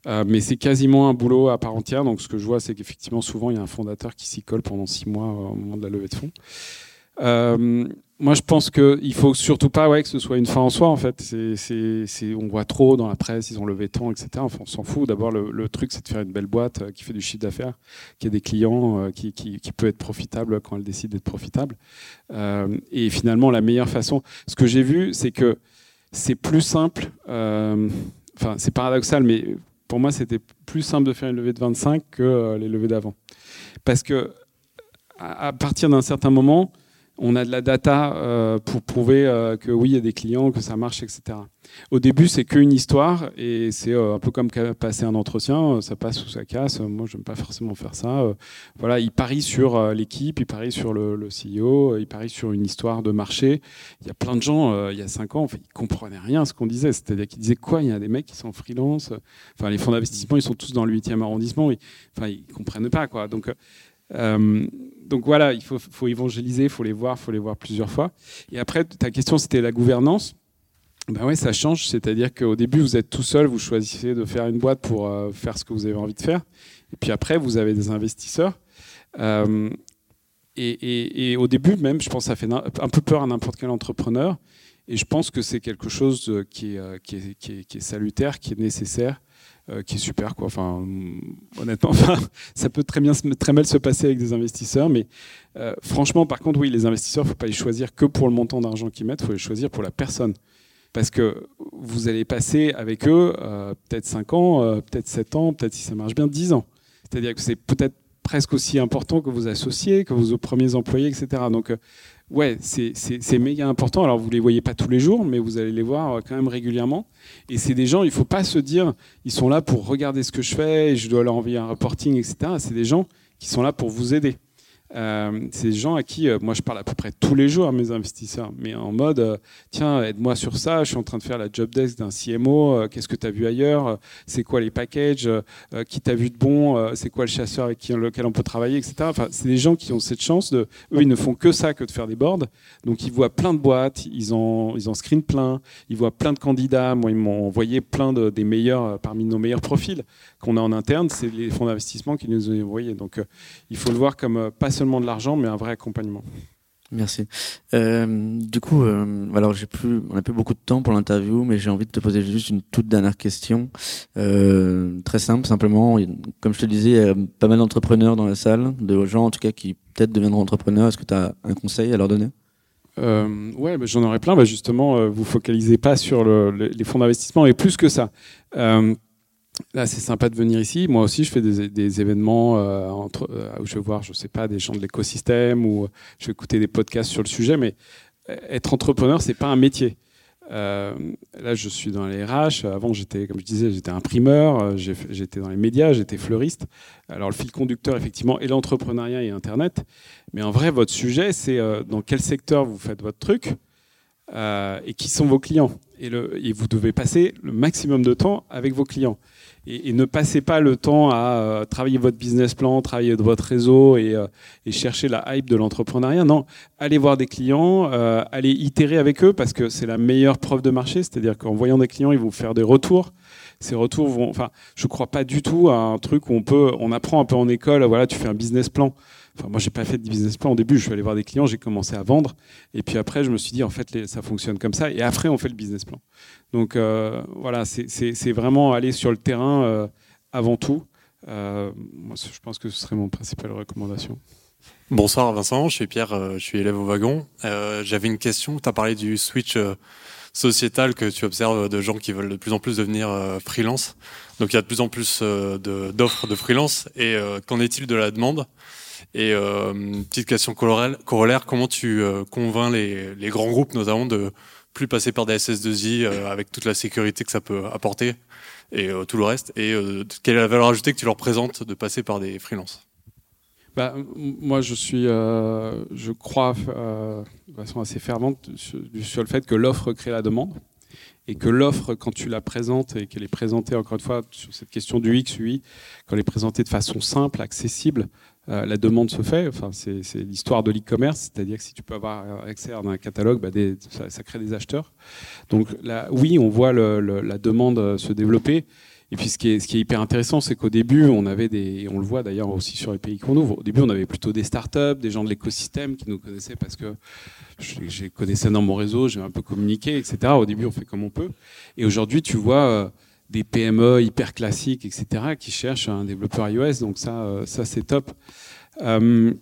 Euh, mais c'est quasiment un boulot à part entière. Donc, ce que je vois, c'est qu'effectivement, souvent, il y a un fondateur qui s'y colle pendant six mois au moment de la levée de fonds. Euh, moi, je pense qu'il faut surtout pas ouais, que ce soit une fin en soi. En fait, c'est, on voit trop dans la presse, ils ont levé tant, etc. On s'en fout. D'abord, le, truc, c'est de faire une belle boîte euh, qui fait du chiffre d'affaires, qui a des clients, euh, qui, peut être profitable quand elle décide d'être profitable. Euh, et finalement, la meilleure façon. Ce que j'ai vu, c'est que c'est plus simple. enfin, c'est paradoxal, mais pour moi, c'était plus simple de faire une levée de 25 que les levées d'avant, parce que à partir d'un certain moment on a de la data euh, pour prouver euh, que oui, il y a des clients, que ça marche, etc. Au début, c'est qu'une histoire et c'est euh, un peu comme passer un entretien, ça passe ou ça casse. Moi, je n'aime pas forcément faire ça. voilà, il parie sur l'équipe, il parie sur le, CEO, il parie sur une histoire de marché. Il y a plein de gens, il y a cinq ans, ils comprenaient rien à ce qu'on disait. C'est-à-dire qu'ils disaient quoi Il y a des mecs qui sont freelance. Enfin, les fonds d'investissement, ils sont tous dans le 8e arrondissement. Enfin, ils comprennent pas quoi. Donc euh, donc voilà, il faut, évangéliser, il faut les voir, il faut les voir plusieurs fois. Et après, ta question, c'était la gouvernance. Ben ouais, ça change. C'est-à-dire qu'au début, vous êtes tout seul, vous choisissez de faire une boîte pour euh, faire ce que vous avez envie de faire. Et puis après, vous avez des investisseurs. Euh, et, au début, même, je pense que ça fait un peu peur à n'importe quel entrepreneur. Et je pense que c'est quelque chose qui est, salutaire, qui est nécessaire. Euh, qui est super. Quoi. Enfin, honnêtement, ça peut très, bien, très mal se passer avec des investisseurs, mais euh, franchement, par contre, oui, les investisseurs, il ne faut pas les choisir que pour le montant d'argent qu'ils mettent, il faut les choisir pour la personne. Parce que vous allez passer avec eux euh, peut-être 5 ans, peut-être 7 ans, peut-être si ça marche bien, 10 ans. C'est-à-dire que c'est peut-être presque aussi important que vos associés, que vos premiers employés, etc. Donc, ouais, c'est méga important. Alors, vous ne les voyez pas tous les jours, mais vous allez les voir quand même régulièrement. Et c'est des gens, il ne faut pas se dire, ils sont là pour regarder ce que je fais, et je dois leur envoyer un reporting, etc. C'est des gens qui sont là pour vous aider. Euh, c'est des gens à qui, euh, moi je parle à peu près tous les jours à mes investisseurs, mais en mode, euh, tiens, aide-moi sur ça, je suis en train de faire la job desk d'un CMO, qu'est-ce que tu as vu ailleurs, c'est quoi les packages, qui t'a vu de bon, c'est quoi le chasseur avec lequel on peut travailler, etc. Enfin, c'est des gens qui ont cette chance de, eux, ils ne font que ça, que de faire des boards, donc ils voient plein de boîtes, ils en, ils en screen plein, ils voient plein de candidats, moi ils m'ont envoyé plein de, des meilleurs, parmi nos meilleurs profils qu'on a en interne, c'est les fonds d'investissement qui nous ont envoyés. Donc il faut le voir comme pas seulement de l'argent, mais un vrai accompagnement. Merci. Euh, du coup, euh, alors j'ai plus, on n'a plus beaucoup de temps pour l'interview, mais j'ai envie de te poser juste une toute dernière question, euh, très simple, simplement. Comme je te disais, il y a pas mal d'entrepreneurs dans la salle, de gens en tout cas qui peut-être deviendront entrepreneurs. Est-ce que tu as un conseil à leur donner? Euh, ouais, bah, j'en aurais plein. Bah, justement, vous focalisez pas sur les fonds d'investissement et plus que ça. Là, c'est sympa de venir ici. Moi aussi, je fais des, événements euh, euh, où je vais voir, je sais pas, des gens de l'écosystème ou je vais écouter des podcasts sur le sujet. Mais être entrepreneur, c'est pas un métier. Euh, là, je suis dans les RH. Avant, j'étais, comme je disais, j'étais imprimeur. J'étais dans les médias. J'étais fleuriste. Alors, le fil conducteur, effectivement, est l'entrepreneuriat et Internet. Mais en vrai, votre sujet, c'est dans quel secteur vous faites votre truc et qui sont vos clients. Et vous devez passer le maximum de temps avec vos clients et, ne passez pas le temps à euh, travailler votre business plan, travailler votre réseau et, euh, et chercher la hype de l'entrepreneuriat. Non, allez voir des clients, euh, allez itérer avec eux parce que c'est la meilleure preuve de marché. C'est-à-dire qu'en voyant des clients, ils vont faire des retours. Ces retours vont, enfin, je crois pas du tout à un truc où on peut, on apprend un peu en école. Voilà, tu fais un business plan. Enfin, moi, j'ai pas fait de business plan au début. Je suis allé voir des clients, j'ai commencé à vendre, et puis après, je me suis dit en fait, ça fonctionne comme ça. Et après, on fait le business plan. Donc euh, voilà, c'est vraiment aller sur le terrain euh, avant tout. Euh, moi, je pense que ce serait mon principale recommandation. Bonsoir Vincent, je suis Pierre, je suis élève au wagon. J'avais une question, tu as parlé du switch sociétal que tu observes de gens qui veulent de plus en plus devenir freelance. Donc il y a de plus en plus d'offres de, freelance. Et qu'en est-il de la demande? Et petite question corollaire, comment tu convaincs les, les, grands groupes notamment de plus passer par des SS2I euh, avec toute la sécurité que ça peut apporter et euh, tout le reste Et euh, quelle est la valeur ajoutée que tu leur présentes de passer par des freelances? Bah, moi, je suis, je crois de façon assez fervente sur, le fait que l'offre crée la demande. et que l'offre, quand tu la présentes et qu'elle est présentée, encore une fois, sur cette question du X, UI, quand elle est présentée de façon simple, accessible, euh, la demande se fait. Enfin, c'est l'histoire de l'e-commerce, c'est-à-dire que si tu peux avoir accès à un catalogue, bah, ça, crée des acheteurs. Donc oui, on voit la demande se développer. Et puis ce qui est, hyper intéressant, c'est qu'au début, on avait des, on le voit d'ailleurs aussi sur les pays qu'on ouvre, au début on avait plutôt des startups, des gens de l'écosystème qui nous connaissaient parce que je, connaissais dans mon réseau, j'ai un peu communiqué, etc. Au début on fait comme on peut. Et aujourd'hui tu vois euh, des PME hyper classiques, etc. qui cherchent un développeur iOS, donc ça, euh, ça c'est top. Euh,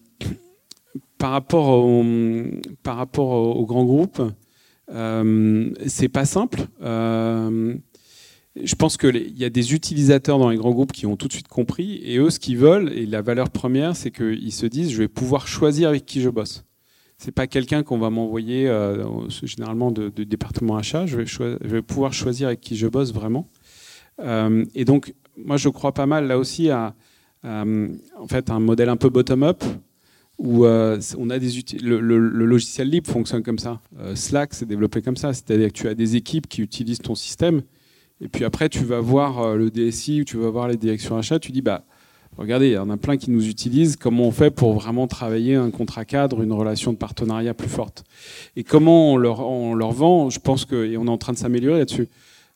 par rapport au, par rapport aux, grands groupes, c'est pas simple je pense qu'il y a des utilisateurs dans les grands groupes qui ont tout de suite compris, et eux, ce qu'ils veulent, et la valeur première, c'est qu'ils se disent, je vais pouvoir choisir avec qui je bosse. C'est pas quelqu'un qu'on va m'envoyer euh, généralement de, département achat. Je vais, pouvoir choisir avec qui je bosse vraiment. Euh, et donc, moi, je crois pas mal là aussi à, en fait un modèle un peu bottom-up où euh, on a des le, logiciel libre fonctionne comme ça. Slack, c'est développé comme ça, c'est-à-dire que tu as des équipes qui utilisent ton système. Et puis après, tu vas voir euh, le DSI ou tu vas voir les directions achats, tu dis, bah, regardez, il y en a plein qui nous utilisent, comment on fait pour vraiment travailler un contrat cadre, une relation de partenariat plus forte? Et comment on leur, on leur vend, je pense que, et on est en train de s'améliorer là-dessus,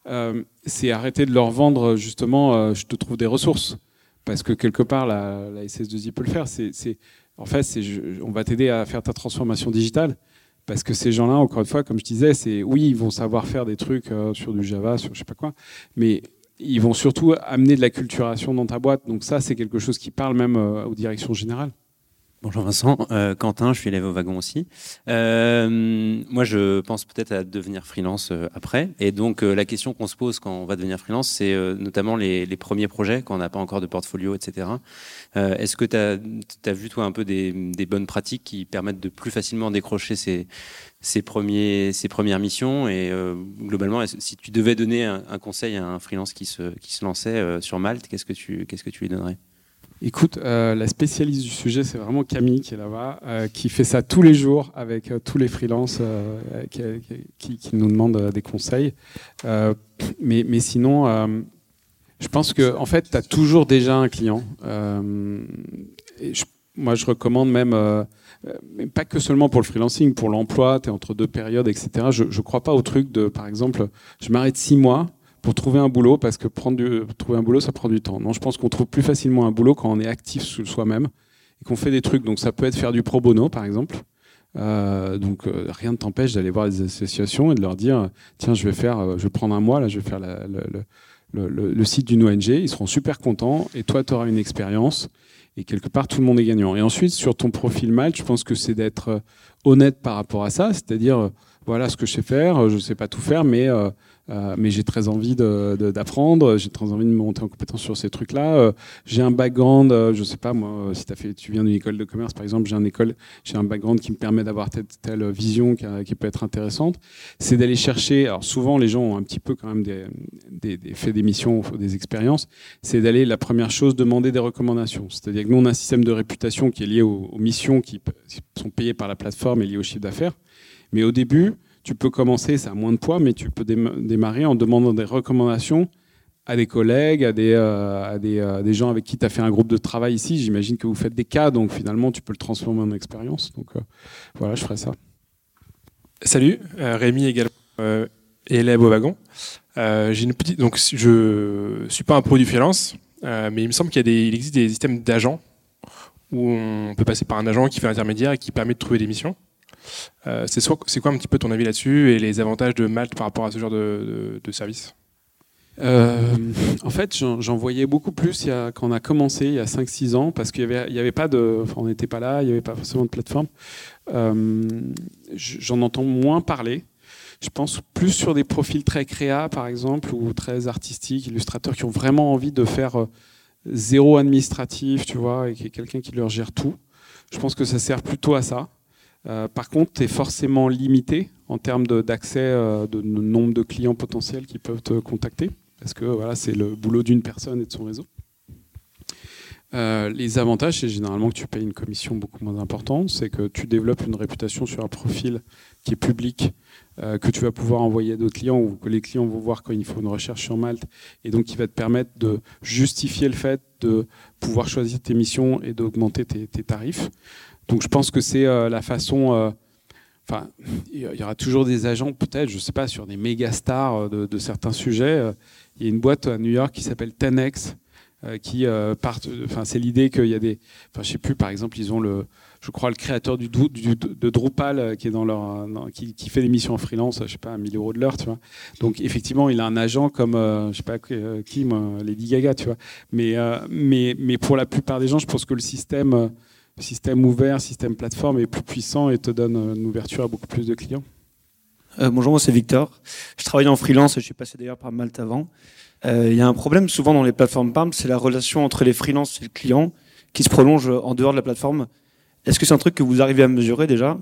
euh, c'est arrêter de leur vendre justement, euh, je te trouve des ressources. Parce que quelque part, la, la SS2I peut le faire. C'est, en fait, c'est, on va t'aider à faire ta transformation digitale. Parce que ces gens-là, encore une fois, comme je disais, oui, ils vont savoir faire des trucs euh, sur du Java, sur je sais pas quoi, mais ils vont surtout amener de la culturation dans ta boîte. Donc ça, c'est quelque chose qui parle même euh, aux directions générales. Bonjour Vincent, euh, Quentin, je suis élève au wagon aussi. Euh, moi, je pense peut-être à devenir freelance euh, après. Et donc, la question qu'on se pose quand on va devenir freelance, c'est notamment les, premiers projets, quand on n'a pas encore de portfolio, etc. Est-ce que tu as, vu, toi, un peu des, bonnes pratiques qui permettent de plus facilement décrocher ces, ces, premiers, ces premières missions? Et globalement, si tu devais donner un, conseil à un freelance qui se, qui se lançait sur Malte, tu, qu'est-ce que tu lui donnerais? Écoute, euh, la spécialiste du sujet, c'est vraiment Camille qui est là-bas, euh, qui fait ça tous les jours avec euh, tous les freelances qui, nous demandent des conseils. Mais, sinon, je pense que en fait, tu as toujours déjà un client. Et moi, je recommande même, pas que seulement pour le freelancing, pour l'emploi, tu es entre deux périodes, etc. Je ne crois pas au truc de, par exemple, je m'arrête six mois pour trouver un boulot, parce que prendre trouver un boulot, ça prend du temps. Non, je pense qu'on trouve plus facilement un boulot quand on est actif soi-même et qu'on fait des trucs. Donc ça peut être faire du pro bono, par exemple. Euh, donc euh, rien ne t'empêche d'aller voir des associations et de leur dire tiens, je vais faire, euh, je vais prendre un mois là, je vais faire le, le, site d'une ONG. Ils seront super contents et toi, tu auras une expérience et quelque part tout le monde est gagnant. Et ensuite, sur ton profil mal, je pense que c'est d'être honnête par rapport à ça, c'est-à-dire voilà ce que je sais faire, je ne sais pas tout faire, mais euh, mais j'ai très envie d'apprendre, j'ai très envie de monter en compétence sur ces trucs-là. Euh, j'ai un background, euh, je sais pas moi, si as fait, tu viens d'une école de commerce par exemple, j'ai un école, j'ai un background qui me permet d'avoir telle, telle vision qui, qui, peut être intéressante. C'est d'aller chercher. Alors souvent les gens ont un petit peu quand même des, des, des fait des missions, des expériences. C'est d'aller la première chose demander des recommandations. C'est-à-dire que nous on a un système de réputation qui est lié aux, aux missions qui sont payées par la plateforme et liées au chiffre d'affaires. Mais au début, tu peux commencer, ça a moins de poids, mais tu peux démarrer en demandant des recommandations à des collègues, à des, euh, euh, gens avec qui tu as fait un groupe de travail ici. J'imagine que vous faites des cas, donc finalement, tu peux le transformer en expérience. Donc euh, voilà, je ferai ça. Salut, Rémi également, élève au wagon. J'ai une je suis pas un produit freelance, mais il me semble qu'il existe des systèmes d'agents où on peut passer par un agent qui fait l'intermédiaire et qui permet de trouver des missions. Euh, c'est quoi un petit peu ton avis là-dessus et les avantages de Malte par rapport à ce genre de, service? Euh, en fait, j'en voyais beaucoup plus il a, quand on a commencé il y a 5-6 ans, parce qu'il n'y avait, pas de. on n'était pas là, il n'y avait pas forcément de plateforme. Euh, j'en entends moins parler. Je pense plus sur des profils très créa, par exemple, ou très artistiques, illustrateurs qui ont vraiment envie de faire zéro administratif, tu vois, et quelqu'un qui leur gère tout. Je pense que ça sert plutôt à ça. Euh, par contre, tu es forcément limité en termes d'accès euh, de, nombre de clients potentiels qui peuvent te contacter, parce que voilà, c'est le boulot d'une personne et de son réseau. Euh, les avantages, c'est généralement que tu payes une commission beaucoup moins importante, c'est que tu développes une réputation sur un profil qui est public, que tu vas pouvoir envoyer à d'autres clients ou que les clients vont voir quand il faut une recherche sur Malte, et donc qui va te permettre de justifier le fait de pouvoir choisir tes missions et d'augmenter tes, tarifs. Donc je pense que c'est euh, la façon... Enfin, il y aura toujours des agents, peut-être, je ne sais pas, sur des méga stars de, de certains sujets. Il y a une boîte à New York qui s'appelle Tenex, euh, qui euh, partent. Enfin, c'est l'idée qu'il y a des. Enfin, je sais plus. Par exemple, ils ont le, je crois, le créateur de Drupal euh, qui est dans leur, qui, fait des missions en freelance. Je sais pas, à 1000 euros de l'heure, tu vois. Donc, effectivement, il a un agent comme, je sais pas qui, moi, Lady Gaga, tu vois. Mais, mais, mais pour la plupart des gens, je pense que le système, système ouvert, système plateforme est plus puissant et te donne une ouverture à beaucoup plus de clients. bonjour, moi c'est Victor. Je travaille en freelance et je suis passé d'ailleurs par Malte avant. Euh, il y a un problème souvent dans les plateformes PAM, c'est la relation entre les freelances et le client qui se prolonge en dehors de la plateforme. Est-ce que c'est un truc que vous arrivez à mesurer déjà?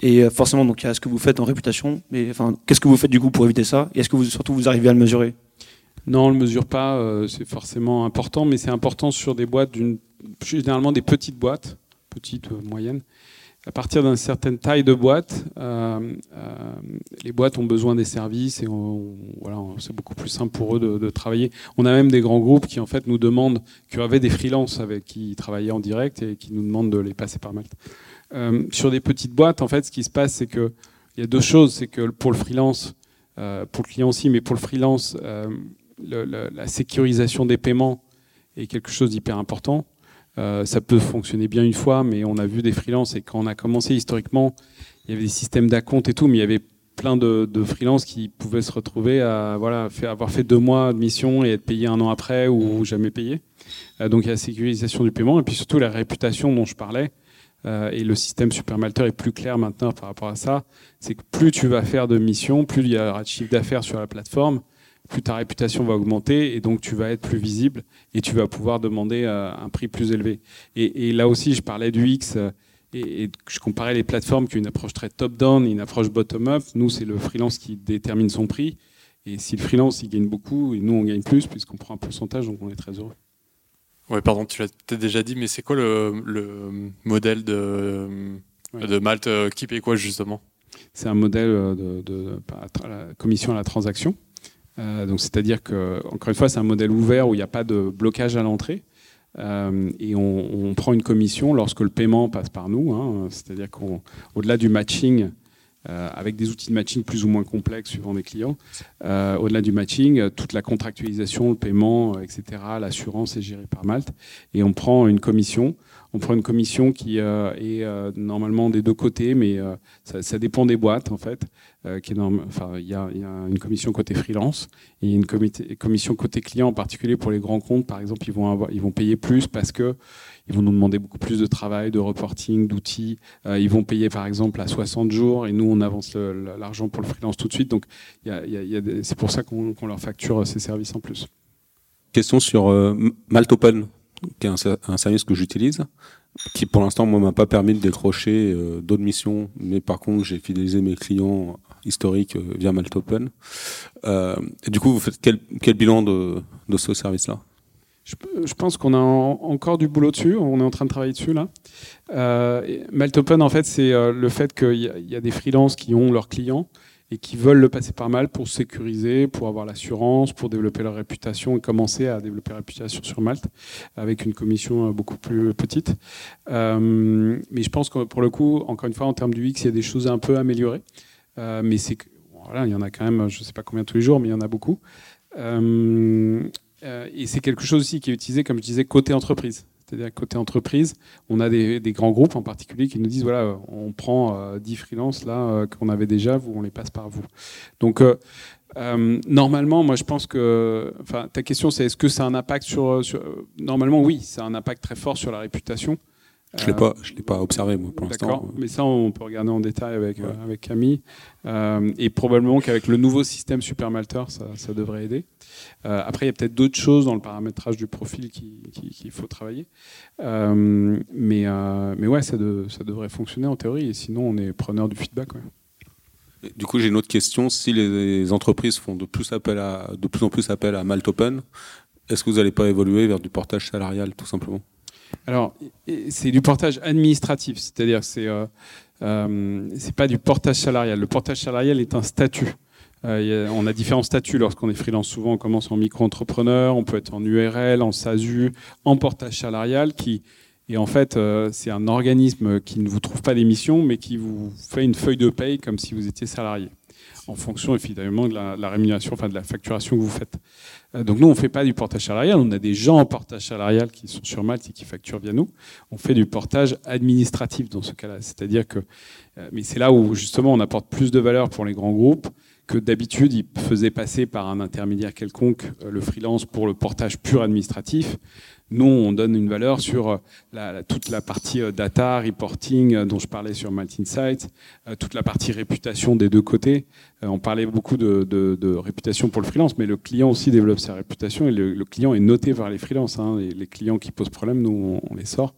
Et euh, forcément, donc, il y a ce que vous faites en réputation, mais enfin, qu'est-ce que vous faites du coup pour éviter ça? Et est-ce que vous, surtout vous arrivez à le mesurer? Non, on le mesure pas. Euh, c'est forcément important, mais c'est important sur des boîtes d'une, généralement des petites boîtes, petites, moyennes, à partir d'une certaine taille de boîte, euh, euh, les boîtes ont besoin des services et voilà, c'est beaucoup plus simple pour eux de, travailler. On a même des grands groupes qui en fait nous demandent, qui avaient des freelances avec qui travaillaient en direct et qui nous demandent de les passer par Malte. Euh, sur des petites boîtes, en fait, ce qui se passe, c'est que il y a deux choses, c'est que pour le freelance, pour le client aussi, mais pour le freelance, la sécurisation des paiements est quelque chose d'hyper important. Euh, ça peut fonctionner bien une fois, mais on a vu des freelances et quand on a commencé historiquement, il y avait des systèmes d'acompte et tout, mais il y avait plein de, freelances qui pouvaient se retrouver à voilà, avoir fait deux mois de mission et être payé un an après ou jamais payé. Euh, donc il y a la sécurisation du paiement et puis surtout la réputation dont je parlais. Euh, et le système Supermalter est plus clair maintenant par rapport à ça. C'est que plus tu vas faire de missions, plus il y aura de chiffre d'affaires sur la plateforme, plus ta réputation va augmenter et donc tu vas être plus visible et tu vas pouvoir demander euh, un prix plus élevé. Et, là aussi, je parlais du X euh, et, je comparais les plateformes qui ont une approche très top-down et une approche bottom-up. Nous, c'est le freelance qui détermine son prix. Et si le freelance, il gagne beaucoup et nous, on gagne plus puisqu'on prend un pourcentage, donc on est très heureux. Ouais, pardon, tu l'as peut-être déjà dit, mais c'est quoi le, modèle de, de Malte euh, qui paye quoi justement? C'est un modèle de, de, commission à la transaction. Euh, donc c'est-à-dire que, encore une fois, c'est un modèle ouvert où il n'y a pas de blocage à l'entrée. Euh, et on, prend une commission lorsque le paiement passe par nous. Hein. c'est-à-dire qu'au-delà du matching, euh, avec des outils de matching plus ou moins complexes suivant des clients, au-delà du matching, toute la contractualisation, le paiement, etc., l'assurance est gérée par Malte. Et on prend une commission on prend une commission qui est normalement des deux côtés, mais ça, dépend des boîtes en fait. Qui est enfin, il y, a, une commission côté freelance et une commission côté client, en particulier pour les grands comptes. Par exemple, ils vont ils vont payer plus parce que ils vont nous demander beaucoup plus de travail, de reporting, d'outils. ils vont payer par exemple à 60 jours et nous on avance l'argent pour le freelance tout de suite. Donc c'est pour ça qu'on leur facture ces services en plus. Question sur Maltopen qui est un, service que j'utilise, qui pour l'instant ne m'a pas permis de décrocher euh, d'autres missions, mais par contre j'ai fidélisé mes clients historiques euh, via Maltopen. Euh, et du coup, vous faites quel, bilan de, ce service-là? Je, pense qu'on a encore du boulot dessus, on est en train de travailler dessus là. Maltopen, en fait, c'est le fait qu'il y, a des freelances qui ont leurs clients et qui veulent le passer par mal pour sécuriser, pour avoir l'assurance, pour développer leur réputation et commencer à développer leur réputation sur Malte avec une commission euh, beaucoup plus petite. Euh, mais je pense que pour le coup, encore une fois, en termes du X, il y a des choses un peu améliorées. Euh, mais c'est voilà, il y en a quand même, je ne sais pas combien tous les jours, mais il y en a beaucoup. et c'est quelque chose aussi qui est utilisé, comme je disais, côté entreprise. C'est-à-dire côté entreprise, on a des, grands groupes en particulier qui nous disent voilà, on prend 10 euh, freelances là euh, qu'on avait déjà, vous, on les passe par vous. Donc euh, normalement, moi je pense que, enfin, ta question c'est est-ce que ça a un impact sur, normalement oui, ça a un impact très fort sur la réputation. Je ne l'ai pas, je l'ai pas observé moi, pour l'instant. D'accord, mais ça on peut regarder en détail avec, avec Camille. et probablement qu'avec le nouveau système Supermalter, ça, ça devrait aider. Euh, après, il y a peut-être d'autres choses dans le paramétrage du profil qu'il faut travailler. Euh, mais, euh, mais ouais, ça, ça, devrait fonctionner en théorie. Et sinon, on est preneur du feedback. Du coup, j'ai une autre question. Si les entreprises font de plus, appel à, de plus en plus appel à Maltopen, Est-ce que vous n'allez pas évoluer vers du portage salarial, tout simplement? Alors, c'est du portage administratif, c'est-à-dire que c'est euh, euh, pas du portage salarial. Le portage salarial est un statut. Euh, on a différents statuts lorsqu'on est freelance. Souvent, on commence en micro-entrepreneur, on peut être en URL, en SASU, en portage salarial, qui et en fait, euh, c'est un organisme qui ne vous trouve pas d'émission, mais qui vous fait une feuille de paye comme si vous étiez salarié, en fonction évidemment de la, rémunération, enfin de la facturation que vous faites. Euh, donc nous, on ne fait pas du portage salarial, on a des gens en portage salarial qui sont sur Malte et qui facturent via nous. On fait du portage administratif dans ce cas-là. C'est-à-dire que, mais c'est là où justement on apporte plus de valeur pour les grands groupes que d'habitude, il faisait passer par un intermédiaire quelconque euh, le freelance pour le portage pur administratif. Nous, on donne une valeur sur euh, toute la partie euh, data, reporting dont je parlais sur Insight, toute la partie réputation des deux côtés. On parlait beaucoup de, réputation pour le freelance, mais le client aussi développe sa réputation et le, client est noté par les freelances. Hein. les clients qui posent problème, nous, on, les sort.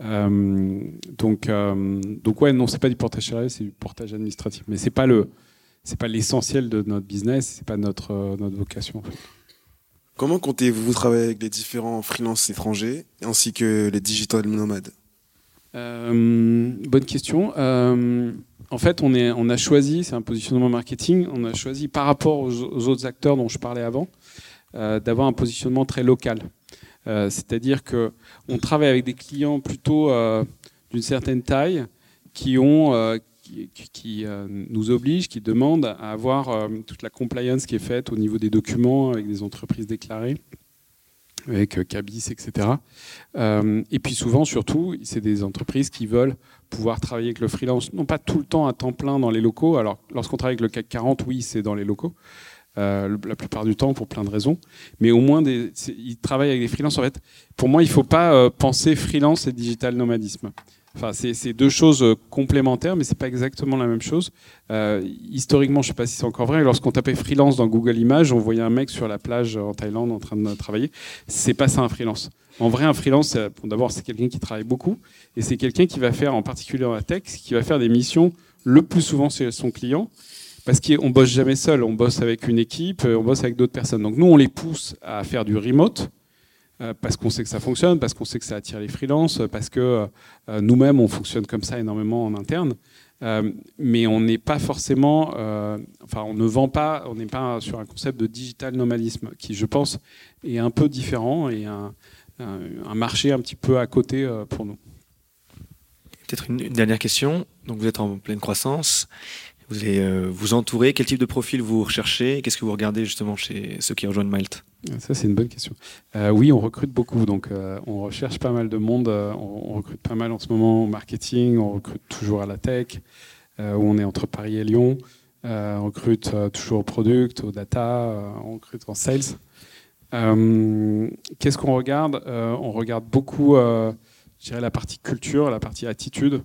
donc, donc ouais, non, c'est pas du portage salarié, c'est du portage administratif. Mais c'est pas le, c'est pas l'essentiel de notre business, c'est pas notre, euh, notre vocation. Comment comptez-vous travailler avec les différents freelances étrangers ainsi que les digital nomades? Euh, Bonne question. Euh, en fait, on, est, on a choisi, c'est un positionnement marketing, on a choisi par rapport aux, autres acteurs dont je parlais avant, d'avoir un positionnement très local. C'est-à-dire que on travaille avec des clients plutôt d'une certaine taille qui ont, qui, euh, nous oblige, qui demande à avoir euh, toute la compliance qui est faite au niveau des documents avec des entreprises déclarées avec euh, Cabis, etc. et puis souvent, surtout, c'est des entreprises qui veulent pouvoir travailler avec le freelance, non pas tout le temps à temps plein dans les locaux. Alors, lorsqu'on travaille avec le CAC 40, oui, c'est dans les locaux, la plupart du temps pour plein de raisons. Mais au moins, ils travaillent avec des freelances. En fait, pour moi, il ne faut pas penser freelance et digital nomadisme. Enfin, c'est deux choses euh, complémentaires, mais c'est pas exactement la même chose. Euh, historiquement, je sais pas si c'est encore vrai. Lorsqu'on tapait freelance dans Google Images, on voyait un mec sur la plage en Thaïlande en train de travailler. C'est pas ça un freelance. En vrai, un freelance, d'abord, c'est quelqu'un qui travaille beaucoup, et c'est quelqu'un qui va faire, en particulier la tech, qui va faire des missions le plus souvent chez son client, parce qu'on bosse jamais seul. On bosse avec une équipe, on bosse avec d'autres personnes. Donc nous, on les pousse à faire du remote euh, parce qu'on sait que ça fonctionne, parce qu'on sait que ça attire les freelances, parce que euh, nous-mêmes, on fonctionne comme ça énormément en interne. Euh, mais on n'est pas forcément, enfin, on ne vend pas, on n'est pas sur un concept de digital nomadisme qui, je pense, est un peu différent et un, marché un petit peu à côté pour nous. Peut-être une, dernière question. Donc, vous êtes en pleine croissance. Vous allez vous entourer. Quel type de profil vous recherchez? Qu'est-ce que vous regardez justement chez ceux qui rejoignent Malte? Ça, c'est une bonne question. Euh, oui, on recrute beaucoup. Donc, euh, on recherche pas mal de monde. Euh, on, recrute pas mal en ce moment au marketing. On recrute toujours à la tech, où on est entre Paris et Lyon. on recrute toujours au product, au data. on recrute en sales. Qu'est-ce qu'on regarde? On regarde beaucoup, je dirais, la partie culture, la partie attitude.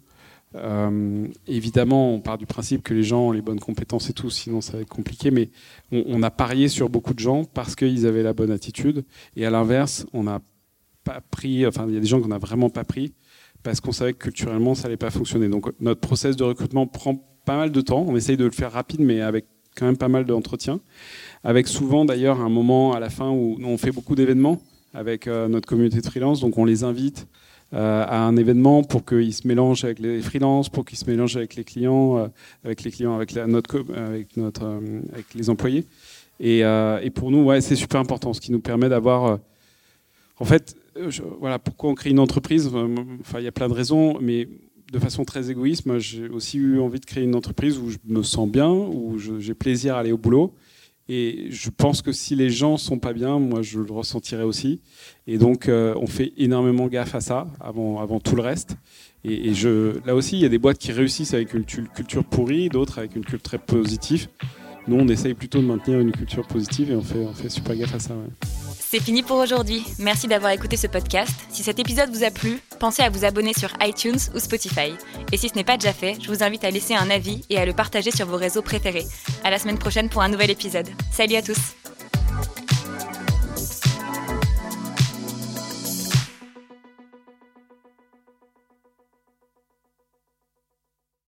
Euh, évidemment, on part du principe que les gens ont les bonnes compétences et tout, sinon ça va être compliqué, mais on, a parié sur beaucoup de gens parce qu'ils avaient la bonne attitude. Et à l'inverse, on n'a pas pris, enfin, il y a des gens qu'on n'a vraiment pas pris parce qu'on savait que culturellement, ça n'allait pas fonctionner. Donc notre process de recrutement prend pas mal de temps. On essaye de le faire rapide, mais avec quand même pas mal d'entretiens. Avec souvent d'ailleurs un moment à la fin où on fait beaucoup d'événements avec euh, notre communauté de freelance, donc on les invite à un événement pour qu'ils se mélangent avec les freelances, pour qu'ils se mélangent avec les clients, euh, avec les clients, avec notre, avec notre, euh, avec les employés. Et, et pour nous, ouais, c'est super important, ce qui nous permet d'avoir, en fait, voilà, pourquoi on crée une entreprise. Enfin, il y a plein de raisons, mais de façon très égoïste, moi, j'ai aussi eu envie de créer une entreprise où je me sens bien, où j'ai plaisir à aller au boulot. Et je pense que si les gens sont pas bien, moi je le ressentirais aussi. Et donc euh, on fait énormément gaffe à ça avant, avant tout le reste. Et, là aussi, il y a des boîtes qui réussissent avec une culture pourrie, d'autres avec une culture très positive. Nous, on essaye plutôt de maintenir une culture positive et on fait, on fait super gaffe à ça. C'est fini pour aujourd'hui. Merci d'avoir écouté ce podcast. Si cet épisode vous a plu, pensez à vous abonner sur iTunes ou Spotify. Et si ce n'est pas déjà fait, je vous invite à laisser un avis et à le partager sur vos réseaux préférés. À la semaine prochaine pour un nouvel épisode. Salut à tous.